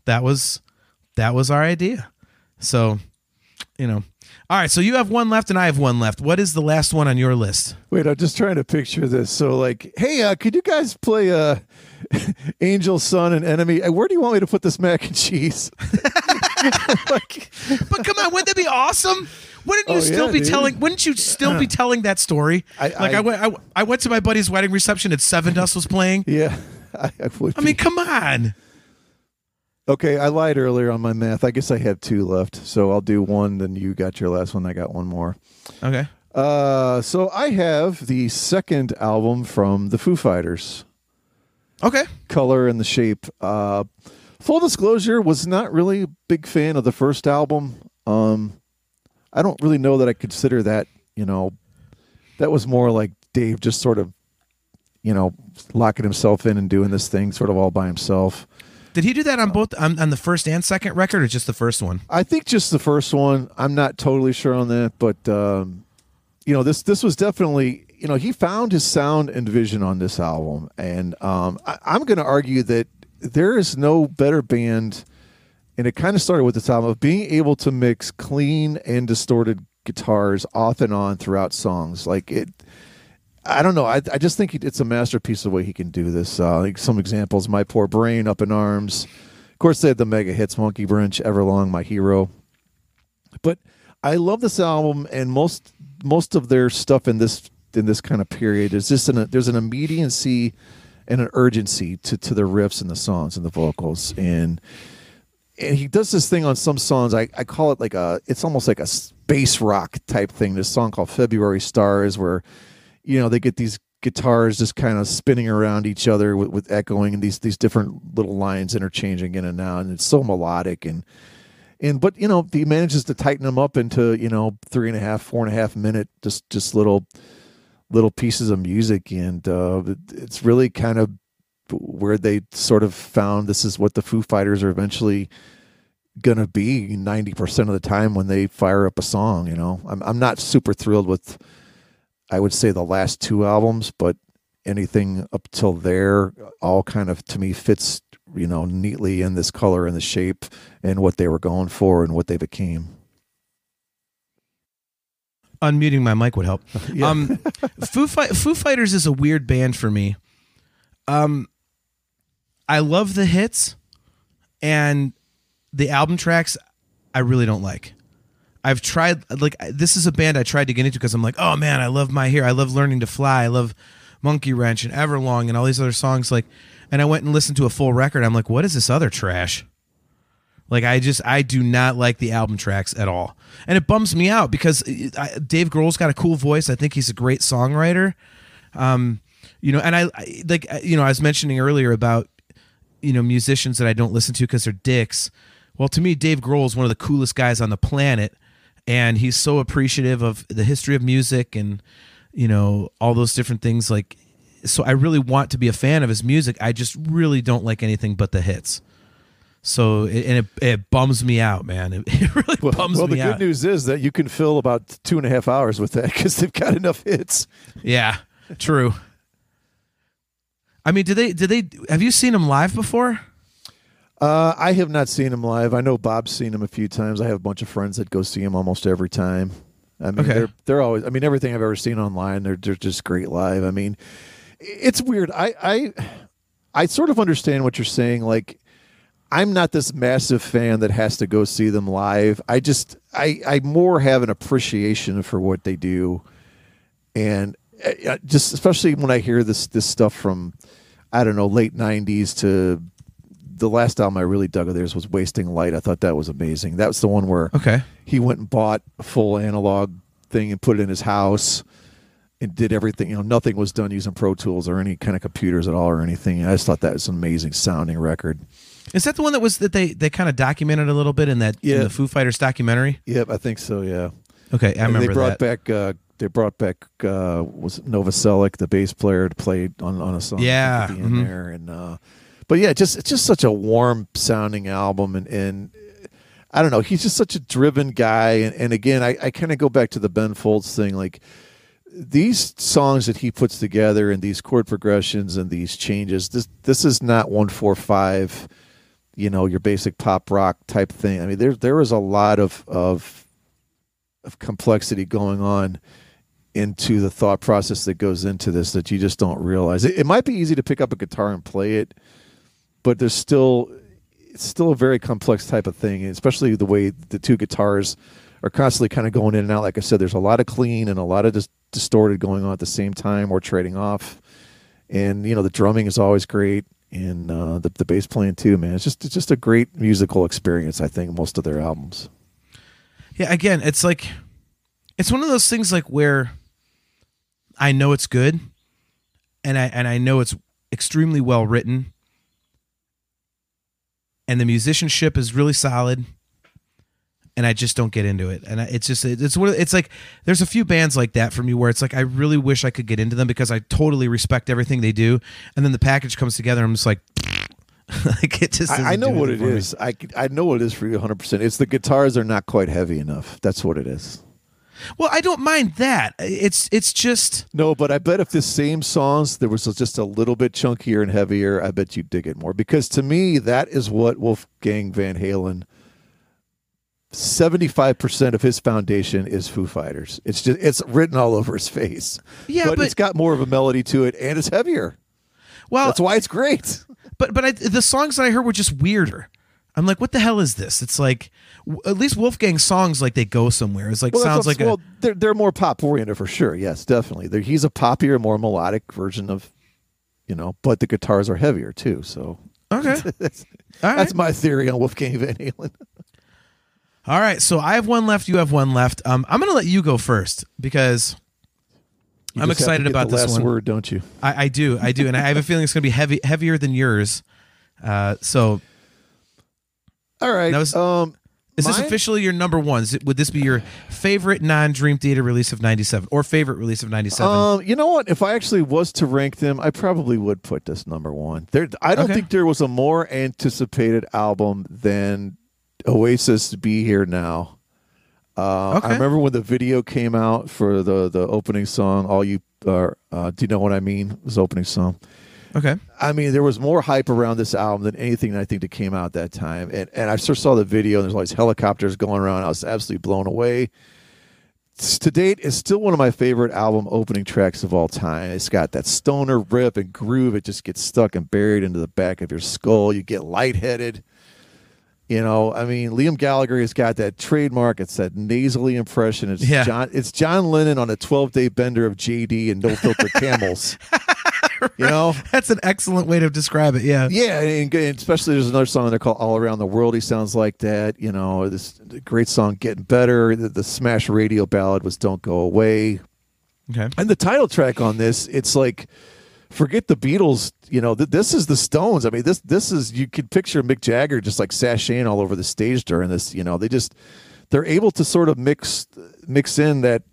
That was that was our idea. So you know all right so you have one left and i have one left what is the last one on your list Wait, I'm just trying to picture this. So, like, hey, uh, could you guys play uh, *laughs* Angel's Son, and Enemy? Uh, Where do you want me to put this mac and cheese? *laughs* like, But come on, wouldn't that be awesome? Wouldn't you Oh, still yeah, be dude. telling? Wouldn't you still be *clears throat* telling that story? I- like I, I- went, I, I went to my buddy's wedding reception and Sevendust was playing. yeah, *laughs* I, I would. I mean, come on. Okay, I lied earlier on my math. I guess I have two left, so I'll do one. Then you got your last one. I got one more. Okay. Uh, so I have the second album from the Foo Fighters. Okay. color and the shape. Uh, full disclosure, was not really a big fan of the first album. Um, I don't really know that I consider that. You know, that was more like Dave just sort of, you know, locking himself in and doing this thing sort of all by himself. Did he do that on both on, on the first and second record, or just the first one? I think just the first one. I'm not totally sure on that, but um, you know, this this was definitely you know he found his sound and vision on this album, and um, I, I'm going to argue that there is no better band, and it kind of started with the album of being able to mix clean and distorted guitars off and on throughout songs. Like it, I don't know. I, I just think it's a masterpiece of the way he can do this. Uh, like some examples: "My Poor Brain," "Up in Arms." Of course, they had the mega hits: "Monkey Wrench," "Everlong," "My Hero." But I love this album, and most most of their stuff in this in this kind of period is just an there's an immediacy and an urgency to to the riffs and the songs and the vocals and and he does this thing on some songs. I, I call it like a it's almost like a space rock type thing. This song called February Stars, where you know they get these guitars just kind of spinning around each other with, with echoing and these these different little lines interchanging in and out, and it's so melodic and and but you know he manages to tighten them up into you know three and a half, four and a half minute just just little little pieces of music, and uh, it's really kind of where they sort of found this is what the Foo Fighters are eventually going to be 90% of the time when they fire up a song, you know. I'm I'm not super thrilled with I would say the last two albums, but anything up till there all kind of to me fits, you know, neatly in this color and the shape and what they were going for and what they became. Unmuting my mic would help. *laughs* Yeah. Um, Foo, Fi- Foo Fighters is a weird band for me. Um, I love the hits, and the album tracks I really don't like. I've tried like this is a band I tried to get into because I'm like, oh man, I love my hair, I love learning to fly, I love Monkey Wrench and Everlong and all these other songs. Like, and I went and listened to a full record. I'm like, what is this other trash? Like, I just I do not like the album tracks at all, and it bums me out because I, Dave Grohl's got a cool voice. I think he's a great songwriter. Um, you know, and I, I like you know I was mentioning earlier about you know musicians that I don't listen to because they're dicks. Well, to me, Dave Grohl is one of the coolest guys on the planet, and he's so appreciative of the history of music and you know all those different things. Like, so I really want to be a fan of his music. I just really don't like anything but the hits. So it, and it, it bums me out, man. It, *laughs* it really Well, bums well, me the good news is that you can fill about two and a half hours with that *laughs* because they've got enough hits. Yeah, true. I mean, did they? Did they? Have you seen him live before? Uh, I have not seen him live. I know Bob's seen him a few times. I have a bunch of friends that go see him almost every time. I mean, Okay. they're they're always. I mean, everything I've ever seen online, they're they're just great live. I mean, it's weird. I I I sort of understand what you're saying. Like, I'm not this massive fan that has to go see them live. I just I I more have an appreciation for what they do, and uh, uh, just especially when I hear this this stuff from I don't know late '90s to the last album I really dug of theirs was Wasting Light. I thought that was amazing. That was the one where Okay. he went and bought a full analog thing and put it in his house and did everything. You know, nothing was done using Pro Tools or any kind of computers at all or anything. I just thought that was an amazing sounding record. Is that the one that was that they they kind of documented a little bit in that in Yeah. the Foo Fighters documentary? Yep, I think so. Yeah. Okay, I And remember they brought that. back. Uh, they brought back uh, was Novoselic, the bass player, to play on, on a song. Yeah, at the end mhm. there, and uh, but yeah, just it's just such a warm sounding album, and and I don't know, he's just such a driven guy, and, and again, I, I kind of go back to the Ben Folds thing, like these songs that he puts together and these chord progressions and these changes. This this is not one four five, you know, your basic pop rock type thing. I mean, there there is a lot of of of complexity going on into the thought process that goes into this that you just don't realize. It, it might be easy to pick up a guitar and play it, but there's still it's still a very complex type of thing, especially the way the two guitars are constantly kind of going in and out. Like I said, there's a lot of clean and a lot of dis- distorted going on at the same time or trading off. And you know the drumming is always great, and uh, the the bass playing too. Man, it's just it's just a great musical experience. I think most of their albums. Yeah, again, it's like it's one of those things like where I know it's good and I and I know it's extremely well written and the musicianship is really solid and I just don't get into it. And it's just it's of- it's like there's a few bands like that for me where it's like I really wish I could get into them because I totally respect everything they do and then the package comes together and I'm just like *laughs* like it just I, I know what it is. it for me. is. I I know what it is for you 100. percent It's the guitars are not quite heavy enough. That's what it is. Well, I don't mind that. It's it's just No, but I bet if the same songs there was just a little bit chunkier and heavier, I bet you'd dig it more. Because to me, that is what Wolfgang Van Halen. Seventy-five percent of his foundation is Foo Fighters. It's just it's written all over his face. Yeah, but, but- it's got more of a melody to it, and it's heavier. well, That's why it's great. but but I, the songs that I heard were just weirder. I'm like, what the hell is this? It's like at least Wolfgang's songs like they go somewhere. It's like Well, sounds like well, they're they're more pop oriented for sure. Yes, definitely. They're, he's a poppier, more melodic version of, you know, but the guitars are heavier too. So okay. *laughs* that's, right. that's my theory on Wolfgang Van Halen. *laughs* All right, so I have one left. You have one left. Um, I'm gonna let you go first because You I'm just have to excited about the this one. word, don't you? I, I do, I do, and I have a feeling it's going to be heavy, heavier than yours. Uh, so, All right. That was- um, is this officially your number one? Is it- would this be your favorite non-Dream Theater release of '97 or favorite release of '97? Um, you know what? If I actually was to rank them, I probably would put this number one. There, I don't Okay. think there was a more anticipated album than Oasis "Be Here Now." Uh, Okay. I remember when the video came out for the the opening song. All you, uh, uh, do you know what I mean? It was the opening song. Okay, I mean, there was more hype around this album than anything I think that came out that time. And and I first saw the video, and there's all these helicopters going around. I was absolutely blown away. To date, it's still one of my favorite album opening tracks of all time. It's got that stoner rip and groove. It just gets stuck and buried into the back of your skull. You get lightheaded. You know, I mean, Liam Gallagher has got that trademark. It's that nasally impression. It's Yeah. John. It's John Lennon on a 12 day bender of JD and no filter camels. *laughs* *laughs* You know, that's an excellent way to describe it. Yeah, yeah, and, and especially there's another song they're called "All Around the World." He sounds like that. You know, this great song, "Getting Better." The, the smash radio ballad was "Don't Go Away," okay, and the title track on this, it's like, forget the Beatles. You know, th- this is the Stones. I mean, this this is you could picture Mick Jagger just like sashaying all over the stage during this. You know, they just they're able to sort of mix mix in that.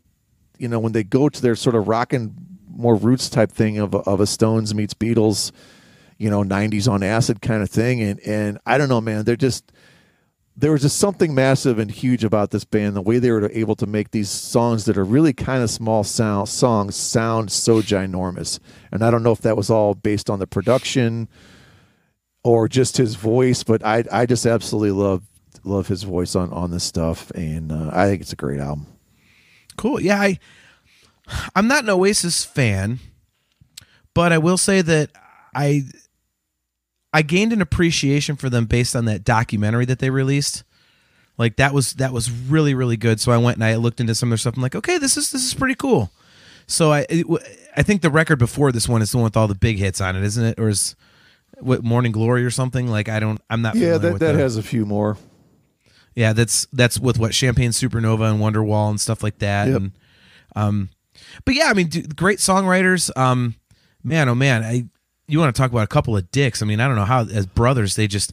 You know, when they go to their sort of rockin' more roots type thing of of a Stones meets Beatles you know 90s on acid kind of thing. And and i don't know man they're just there was just something massive and huge about this band the way they were able to make these songs that are really kind of small sound songs sound so ginormous. And i don't know if that was all based on the production or just his voice but i i just absolutely love love his voice on on this stuff. And uh, i think it's a great album. Cool. Yeah, I, I'm not an Oasis fan, but I will say that I, I gained an appreciation for them based on that documentary that they released. Like that was that was really really good. So I went and I looked into some of their stuff. I'm like, okay, this is this is pretty cool. So I it, I think the record before this one is the one with all the big hits on it, isn't it? Or is what Morning Glory or something? Like I don't I'm not yeah that with that the- has a few more yeah, that's that's with what Champagne Supernova and Wonderwall and stuff like that. Yep. And um, but yeah, I mean, dude, great songwriters. Um, man, oh man, I you want to talk about a couple of dicks? I mean, I don't know how as brothers they just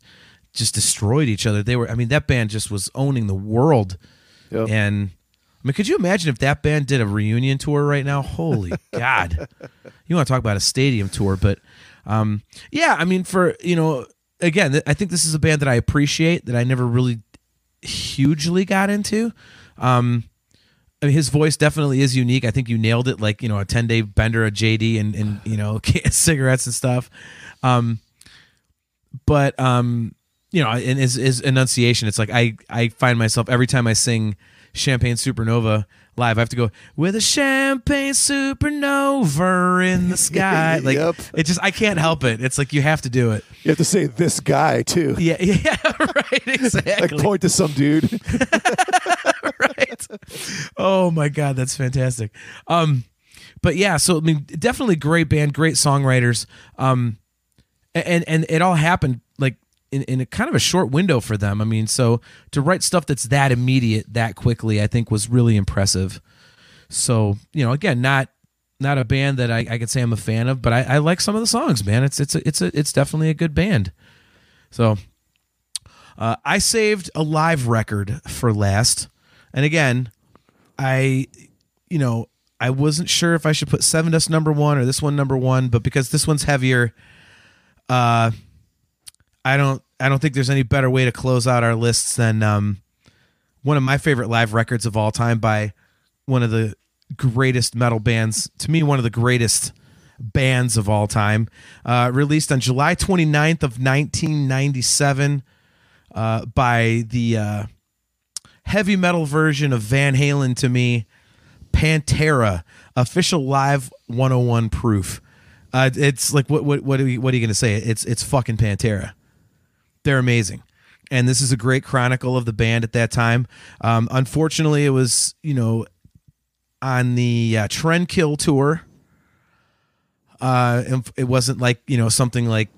just destroyed each other. They were, I mean, that band just was owning the world. Yep. And I mean, could you imagine if that band did a reunion tour right now? Holy *laughs* God! You want to talk about a stadium tour, but um, yeah, I mean, for you know, again, I think this is a band that I appreciate that I never really hugely got into. Um, I mean, his voice definitely is unique. I think you nailed it. Like you know, a ten day bender of JD and and you know *laughs* cigarettes and stuff. Um, but um, you know, in his, his enunciation, it's like I I find myself every time I sing Champagne Supernova live, I have to go with a champagne supernova in the sky. *laughs* Like Yep. it just I can't help it. It's like you have to do it. you have to say this guy too Yeah, *laughs* yeah, right, exactly. like point to some dude right. *laughs* Oh my god, that's fantastic. Um, but yeah, so I mean, definitely great band, great songwriters. Um, and and it all happened like in, in a kind of a short window for them. I mean, so to write stuff that's that immediate, that quickly, I think was really impressive. So you know, again, not not a band that I, I could say I'm a fan of, but I, I like some of the songs, man. It's it's a, it's a, it's definitely a good band. So uh, I saved a live record for last, and again, I, you know, I wasn't sure if I should put Sevendust number one or this one number one, but because this one's heavier, uh, I don't, I don't think there's any better way to close out our lists than um, one of my favorite live records of all time by one of the greatest metal bands, to me, one of the greatest bands of all time, uh, released on July 29th of 1997 uh, by the uh, heavy metal version of Van Halen to me, Pantera, official live 101 proof. Uh, it's like what what what are you, what are you gonna say? It's it's fucking Pantera. They're amazing, and this is a great chronicle of the band at that time. Um, unfortunately, it was you know on the uh, Trendkill tour. Uh, it wasn't like you know something like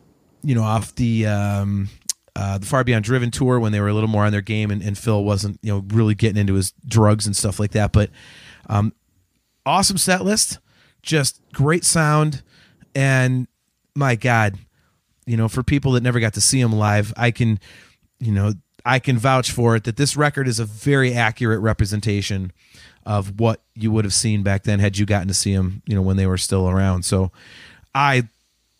you know off the um, uh, the Far Beyond Driven tour when they were a little more on their game, and, and Phil wasn't you know really getting into his drugs and stuff like that. But um, awesome set list, just great sound, and my God, you know, for people that never got to see him live, I can, you know, I can vouch for it that this record is a very accurate representation of what you would have seen back then had you gotten to see them, you know, when they were still around. So I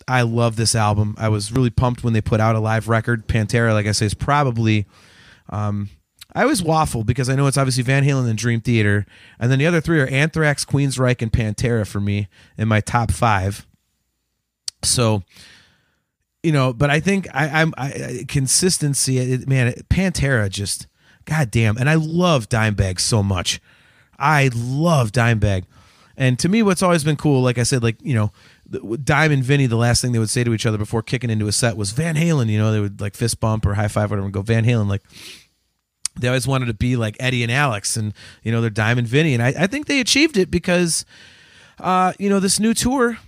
I love this album. I was really pumped when they put out a live record. Pantera, like I say, is probably um I always waffle because I know it's obviously Van Halen and Dream Theater, and then the other three are Anthrax, Queensryche, and Pantera for me in my top five. So, you know, but I think I, I'm I, consistency. It, man, Pantera just goddamn, and I love Dimebag so much. I love Dimebag, and to me, what's always been cool, like I said, like you know, Dime and Vinny, the last thing they would say to each other before kicking into a set was Van Halen. You know, they would like fist bump or high five, whatever, and go Van Halen. Like they always wanted to be like Eddie and Alex, and you know they're Dime and Vinny, and I, I think they achieved it because, uh, you know, this new tour,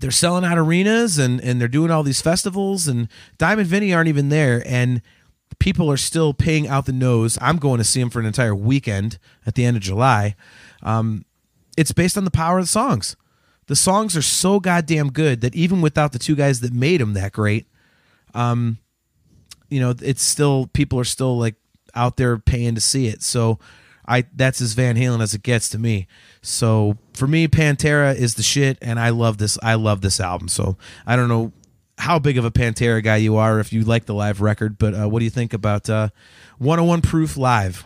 they're selling out arenas and and they're doing all these festivals, and Dime and Vinny aren't even there, and people are still paying out the nose. I'm going to see them for an entire weekend at the end of July. Um, it's based on the power of the songs. The songs are so goddamn good that even without the two guys that made them that great, um, you know, it's still people are still like out there paying to see it. So I that's as Van Halen as it gets to me. So for me, Pantera is the shit, and I love this. I love this album. So I don't know how big of a Pantera guy you are if you like the live record, but uh, what do you think about uh, 101 Proof Live?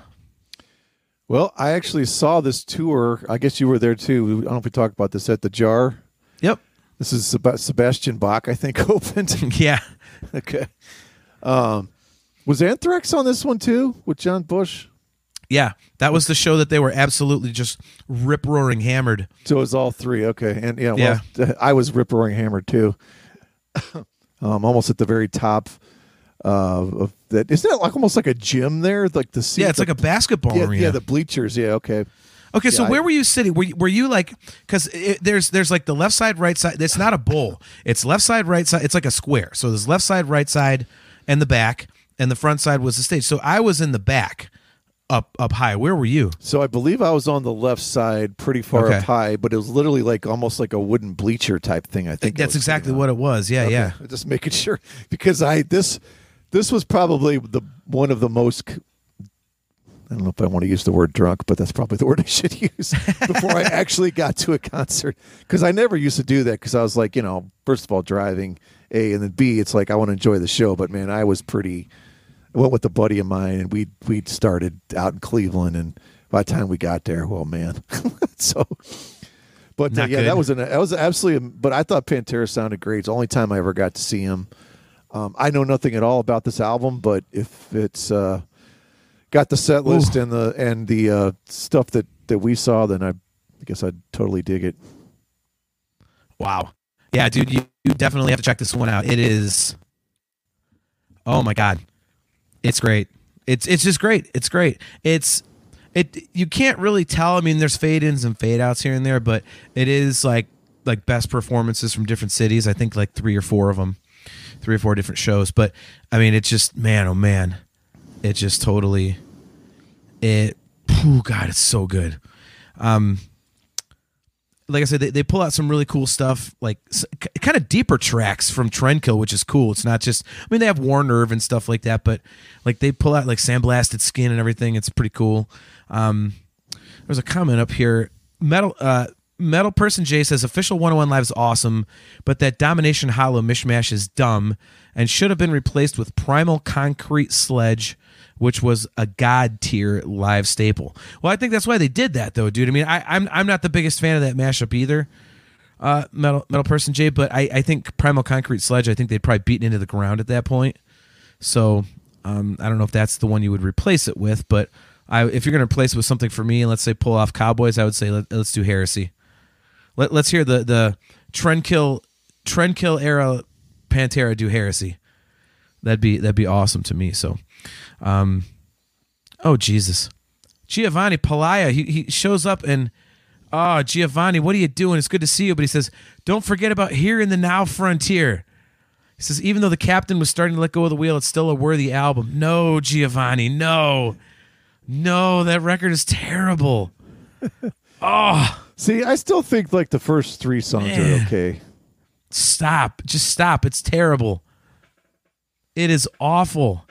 Well, I actually saw this tour. I guess you were there too. I don't know if we talked about this at the Jar. Yep. This is Sebastian Bach, I think, *laughs* opened. *laughs* yeah. okay. Um, was Anthrax on this one too with John Bush? Yeah, that was the show that they were absolutely just rip roaring hammered. So it was all three. Okay, and yeah, well, yeah. I was rip roaring hammered too. *coughs* um, almost at the very top uh, of that. Isn't that like almost like a gym there? Like the seat, yeah, it's the, like a basketball yeah, arena. Yeah, the bleachers. Yeah, okay. Okay, so Yeah, where I- were you sitting? Were you, were you like because there's there's like the left side, right side. It's not a bowl. It's left side, right side. It's like a square. So there's left side, right side, and the back, and the front side was the stage. So I was in the back, up up high. Where were you? So I believe I was on the left side, pretty far Okay. up high, but it was literally like almost like a wooden bleacher type thing. I think That's exactly what it was. Yeah, Okay, yeah. *laughs* Just making sure because I this this was probably the one of the most. I don't know if I want to use the word drunk, but that's probably the *laughs* word I should use before I actually got to a concert. Because I never used to do that because I was like, you know, first of all, driving A, and then B, it's like I want to enjoy the show. But man, I was pretty. I went with a buddy of mine, and we we started out in Cleveland, and by the time we got there, well, man, *laughs* so. But uh, yeah, good. that was an that was absolutely. But I thought Pantera sounded great. It's the only time I ever got to see him. Um, I know nothing at all about this album, but if it's uh, got the set list and the and the uh, stuff that that we saw, then I, I guess I'd totally dig it. Wow. Yeah, dude, you, you definitely have to check this one out. It is Oh my god. It's great. It's it's just great. It's great. It's it you can't really tell. I mean, there's fade ins and fade outs here and there, but it is like like best performances from different cities. I think like three or four of them, three or four different shows. But I mean, it's just man, oh man, it just totally it. Oh God, it's so good. Um, like I said, they, they pull out some really cool stuff, like kind of deeper tracks from Trendkill, which is cool. It's not just, I mean, they have War Nerve and stuff like that, but like they pull out like Sandblasted Skin and everything. It's pretty cool. Um, there's a comment up here. Metal, uh, Metal Person J says official 101 Live is awesome, but that Domination Hollow mishmash is dumb and should have been replaced with Primal Concrete Sledge, which was a god tier live staple. Well, I think that's why they did that, though, dude. I mean, I, I'm I'm not the biggest fan of that mashup either, uh, Metal Metal Person J, but I, I think Primal Concrete Sledge, I think they'd probably beaten into the ground at that point. So um, I don't know if that's the one you would replace it with, but I, if you're going to replace it with something for me, and let's say pull off Cowboys, I would say let, let's do Heresy. Let, let's hear the the Trendkill Trendkill era Pantera do Heresy. That'd be that'd be awesome to me. So, um, oh Jesus, Giovanni Palaya, he he shows up and. Oh, Giovanni, what are you doing? It's good to see you. But he says, don't forget about Hear in the Now Frontier. He says, even though the captain was starting to let go of the wheel, it's still a worthy album. No, Giovanni, no. No, that record is terrible. *laughs* See, I still think like the first three songs Man. are okay. Stop. Just stop. It's terrible. It is awful.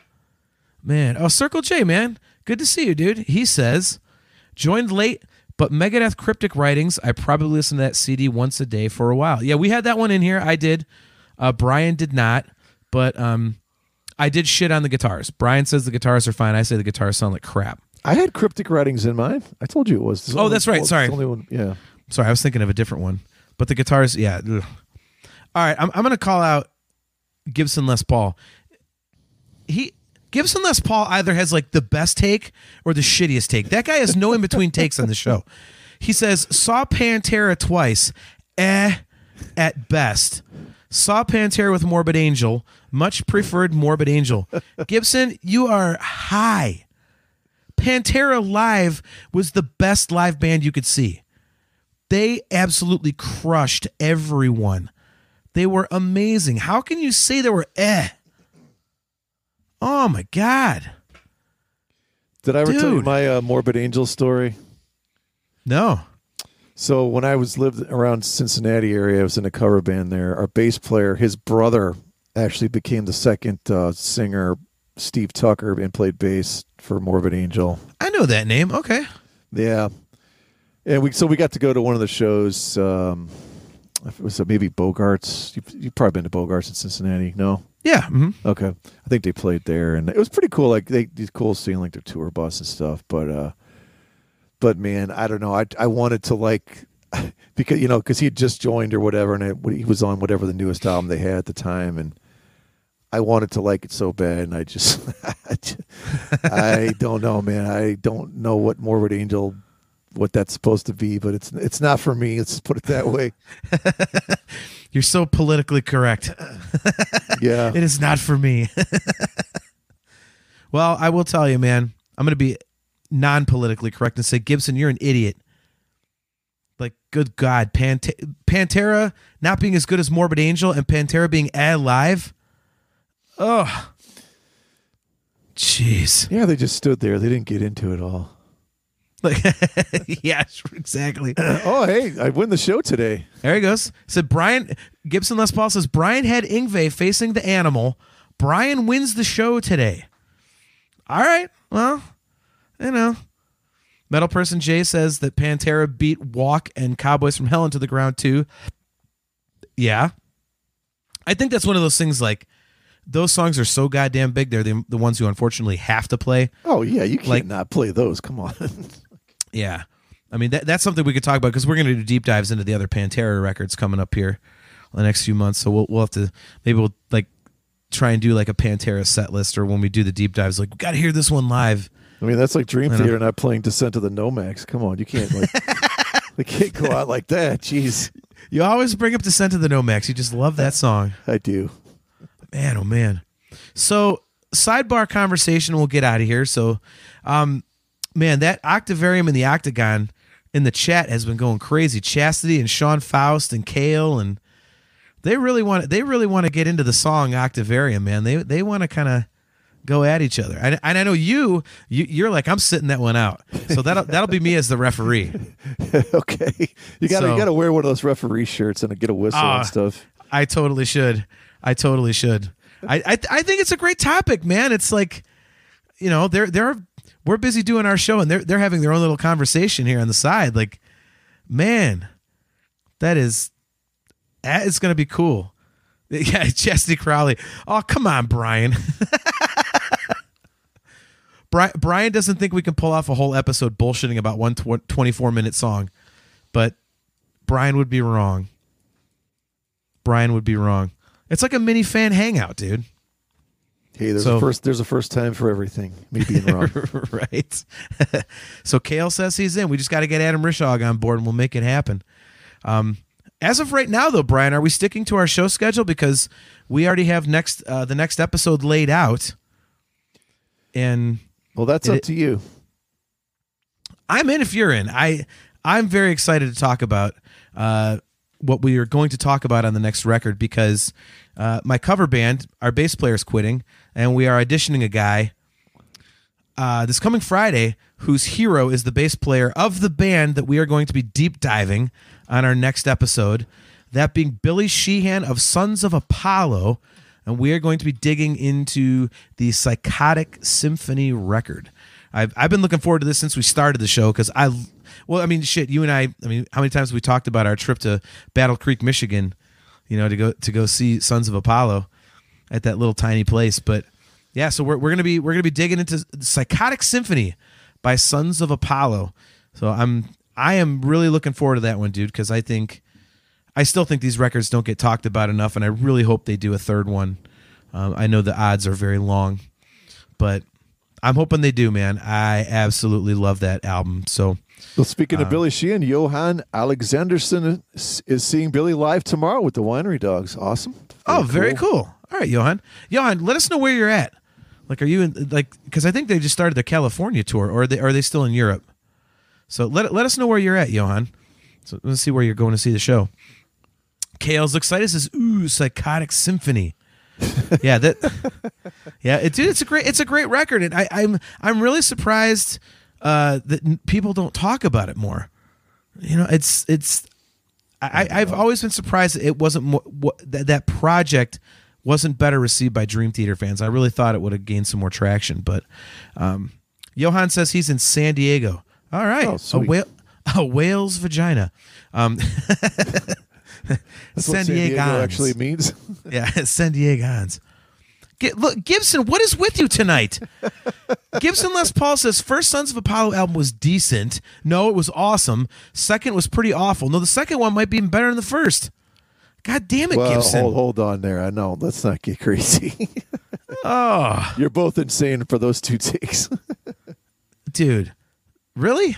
Man. Oh, Circle J, man. Good to see you, dude. He says, joined late, but Megadeth Cryptic Writings, I probably listened to that CD once a day for a while. Yeah, we had that one in here. I did. Uh, Brian did not, but um, I did shit on the guitars. Brian says the guitars are fine. I say the guitars sound like crap. I had cryptic writings in mine. I told you it was. Oh, that's right. it's Sorry. only one- yeah. Sorry, I was thinking of a different one. But the guitars, yeah. ugh. All right, I'm, I'm going to call out Gibson Les Paul. He Gibson Les Paul either has like the best take or the shittiest take. That guy has no in between *laughs* takes on the show. He says saw Pantera twice, eh, at best. Saw Pantera with Morbid Angel, much preferred Morbid Angel. *laughs* Gibson, you are high. Pantera live was the best live band you could see. They absolutely crushed everyone. They were amazing. How can you say they were eh? Oh my god. Did I ever tell you my uh, morbid angel story? No. So when I was lived around Cincinnati area, I was in a cover band there. Our bass player, his brother, actually became the second uh, singer, Steve Tucker, and played bass for Morbid Angel. I know that name. Okay. Yeah, and we so we got to go to one of the shows. Um, if it was uh, maybe Bogarts. You, you've probably been to Bogarts in Cincinnati. No. Yeah. mhm. Okay, I think they played there, and it was pretty cool. Like they, these cool seeing like their tour bus and stuff. But, uh, but man, I don't know. I I wanted to like *laughs* because you know because he had just joined or whatever, and it, he was on whatever the newest album they had at the time, and I wanted to like it so bad, and I just I, *laughs* just- I don't know, man. I don't know what Morbid Angel. What that's supposed to be, but it's it's not for me. Let's put it that way. *laughs* You're so politically correct. *laughs* Yeah, It is not for me. well, I will tell you, man. I'm going to be non politically correct and say, Gibson, you're an idiot. Like, good God, Pant- Pantera not being as good as Morbid Angel and Pantera being alive. Oh, jeez. yeah. They just stood there. They didn't get into it all. Like, *laughs* yeah, exactly. *clears throat* oh, hey, I win the show today. There he goes. Said Brian Gibson Les Paul says Brian had Yngwie facing the animal. Brian wins the show today. All right. Well, you know. Metal person Jay says that Pantera beat Walk and Cowboys from Hell into the ground too. Yeah. I think that's one of those things like those songs are so goddamn big. They're the, the ones who unfortunately have to play. Oh yeah, you can't Like- not play those. Come on. *laughs* Yeah. I mean, that, that's something we could talk about because we're going to do deep dives into the other Pantera records coming up here in the next few months. So we'll, we'll have to, maybe we'll like try and do like a Pantera set list or when we do the deep dives, like, we got to hear this one live. I mean, that's like Dream Theater not playing Descent of the NOMACS. Come on, you can't like *laughs* they can't go out like that. Jeez, You always bring up Descent of the NOMACS. You just love that song. I do. Man, oh man. So sidebar conversation. We'll get out of here. So, um, man, that Octavarium and the Octagon in the chat has been going crazy. Chastity and Sean Faust and Kale and they really want they really want to get into the song Octavarium, man. They they want to kind of go at each other. And, and I know you, you you're like I'm sitting that one out. So that'll *laughs* that'll be me as the referee. *laughs* okay, you got to So- you got to wear one of those referee shirts and get a whistle Ah. and stuff. I totally should. I totally should. I, I I think it's a great topic, man. It's like, you know, they're they're we're busy doing our show and they're they're having their own little conversation here on the side. Like, man, that is that is gonna be cool. *laughs* Yeah, Chesty Crowley. Oh, come on, Brian. *laughs* Brian Brian doesn't think we can pull off a whole episode bullshitting about one 24 minute song, but Brian would be wrong. Brian would be wrong. It's like a mini fan hangout, dude. Hey, there's So- a first there's a first time for everything. Me being wrong. *laughs* right. *laughs* so Kale says he's in. We just got to get Adam Rishog on board and we'll make it happen. Um, as of right now, though, Brian, are we sticking to our show schedule because we already have next uh, the next episode laid out, and well, that's It- up to you. I'm in if you're in. I I'm very excited to talk about uh, what we are going to talk about on the next record because uh, my cover band, our bass player is quitting, and we are auditioning a guy. uh, this coming Friday, whose hero is the bass player of the band that we are going to be deep diving on our next episode. That being Billy Sheehan of Sons of Apollo. And we are going to be digging into the Psychotic Symphony record. I've, I've been looking forward to this since we started the show because I, well, I mean, shit, you and I, I mean, how many times we talked about our trip to Battle Creek, Michigan, you know, to go to go see Sons of Apollo at that little tiny place. But yeah, so we're, we're gonna be we're gonna be digging into Psychotic Symphony by Sons of Apollo. So I'm I am really looking forward to that one, dude, because I think I still think these records don't get talked about enough, and I really hope they do a third one. Um, I know the odds are very long, but I'm hoping they do, man. I absolutely love that album. So, well, speaking of uh, Billy Sheehan, Johan Alexanderson is seeing Billy live tomorrow with the Winery Dogs. Awesome. Oh, very oh, very cool. cool. All right, Johan. Johan, let us know where you're at. Like, are you in like? Because I think they just started the California tour, or are they are they still in Europe? So let let us know where you're at, Johan. So let's see where you're going to see the show. Kale's excited. Says, "Ooh, Psychotic Symphony." *laughs* yeah, that. Yeah, it, dude, it's a great, it's a great record, and I, I'm, I'm really surprised uh, that people don't talk about it more. You know, it's, it's. I, I've always been surprised that it wasn't more, what, that that project wasn't better received by Dream Theater fans. I really thought it would have gained some more traction, but um, Johan says he's in San Diego. All right, oh, a whale, a whale's vagina. Um, *laughs* That's San, what San Diego actually means. *laughs* yeah, *laughs* San Diegans. Look, Gibson, what is with you tonight? Gibson Les Paul says first Sons of Apollo album was decent. No, it was awesome. Second was pretty awful. No, the second one might be even better than the first. God damn it, well, Gibson. Hold, hold on there. I know. Let's not get crazy. oh. *laughs* You're both insane for those two takes. *laughs* Dude, really?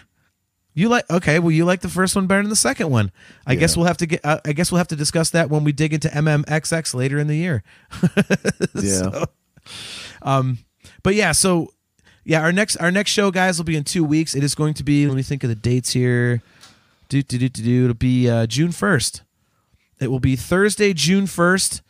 You like okay? Well, you like the first one better than the second one. I yeah. guess we'll have to get. Uh, I guess we'll have to discuss that when we dig into MMXX later in the year. *laughs* yeah. So, um, but yeah, so yeah, our next our next show, guys, will be in two weeks. It is going to be. Let me think of the dates here. Do do do do do. It'll be uh, June first. It will be Thursday, June first,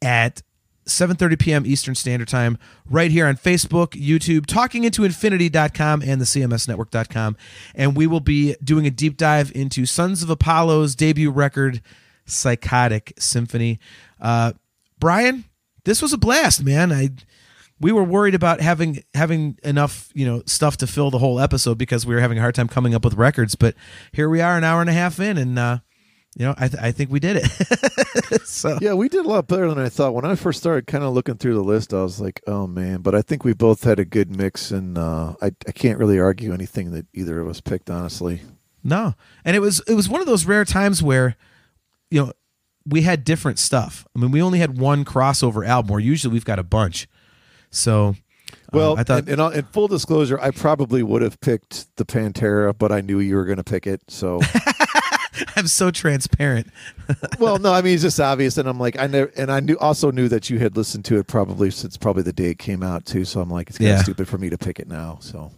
at 7:30 p.m. Eastern Standard Time right here on Facebook, YouTube, talkingintoinfinity.com and the cmsnetwork.com and we will be doing a deep dive into Sons of Apollo's debut record Psychotic Symphony. Uh, Brian, this was a blast, man. I we were worried about having having enough, you know, stuff to fill the whole episode because we were having a hard time coming up with records, but here we are an hour and a half in and uh you know, I, th- I think we did it. *laughs* so yeah, we did a lot better than I thought. When I first started kind of looking through the list, I was like, oh man, but I think we both had a good mix, and uh, I I can't really argue anything that either of us picked, honestly. No, and it was it was one of those rare times where, you know, we had different stuff. I mean, we only had one crossover album, where usually we've got a bunch. So um, well, I thought, in, in, in, full disclosure, I probably would have picked the Pantera, but I knew you were going to pick it. So *laughs* *laughs* I'm so transparent. well, no, I mean it's just *laughs* obvious, and I'm like, I never, and I knew also knew that you had listened to it probably since probably the day it came out too. So I'm like, it's kind of yeah. stupid for me to pick it now. So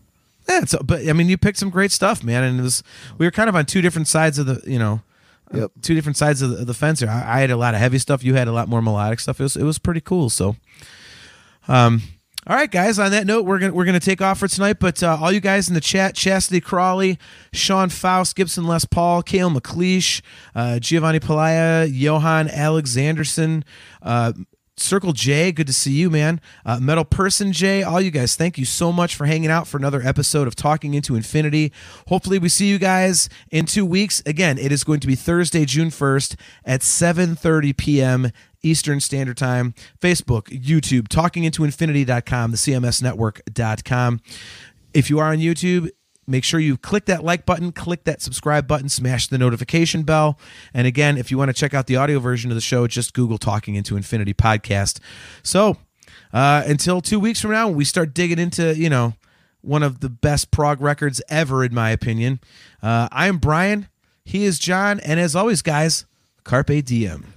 yeah, so, but I mean, you picked some great stuff, man, and it was we were kind of on two different sides of the, you know, yep. two different sides of the, of the fence here. I, I, had a lot of heavy stuff, you had a lot more melodic stuff. It was it was pretty cool. So, um, all right, guys. On that note, we're gonna we're gonna take off for tonight. But uh, all you guys in the chat: Chastity Crawley, Sean Faust, Gibson Les Paul, Kale McLeish, uh, Giovanni Palaya, Johan Alexanderson, uh, Circle J, good to see you, man. Uh, Metal Person J, all you guys, thank you so much for hanging out for another episode of Talking Into Infinity. Hopefully, we see you guys in two weeks. Again, it is going to be Thursday, June first at seven thirty p.m. Eastern Standard Time. Facebook, YouTube, talkingintoinfinity.com, the CMSnetwork.com. If you are on YouTube, make sure you click that like button, click that subscribe button, smash the notification bell. And again, if you want to check out the audio version of the show, just Google Talking Into Infinity podcast. So uh, until two weeks from now, when we start digging into, you know, one of the best prog records ever, in my opinion. Uh, I am Brian. He is Jon. And as always, guys, Carpe Diem.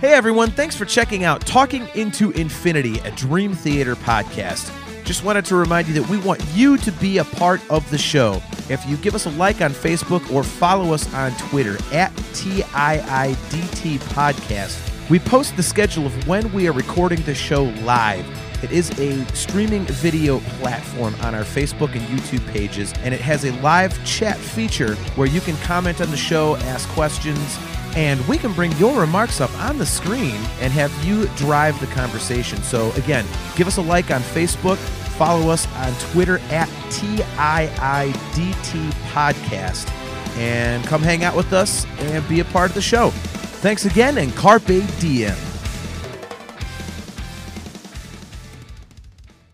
Hey everyone, thanks for checking out Talking Into Infinity, a Dream Theater podcast. Just wanted to remind you that we want you to be a part of the show. If you give us a like on Facebook or follow us on Twitter at TIIDT Podcast, we post the schedule of when we are recording the show live. It is a streaming video platform on our Facebook and YouTube pages, and it has a live chat feature where you can comment on the show, ask questions, and we can bring your remarks up on the screen and have you drive the conversation. So, again, give us a like on Facebook, follow us on Twitter at TIIDT Podcast, and come hang out with us and be a part of the show. Thanks again, and Carpe Diem.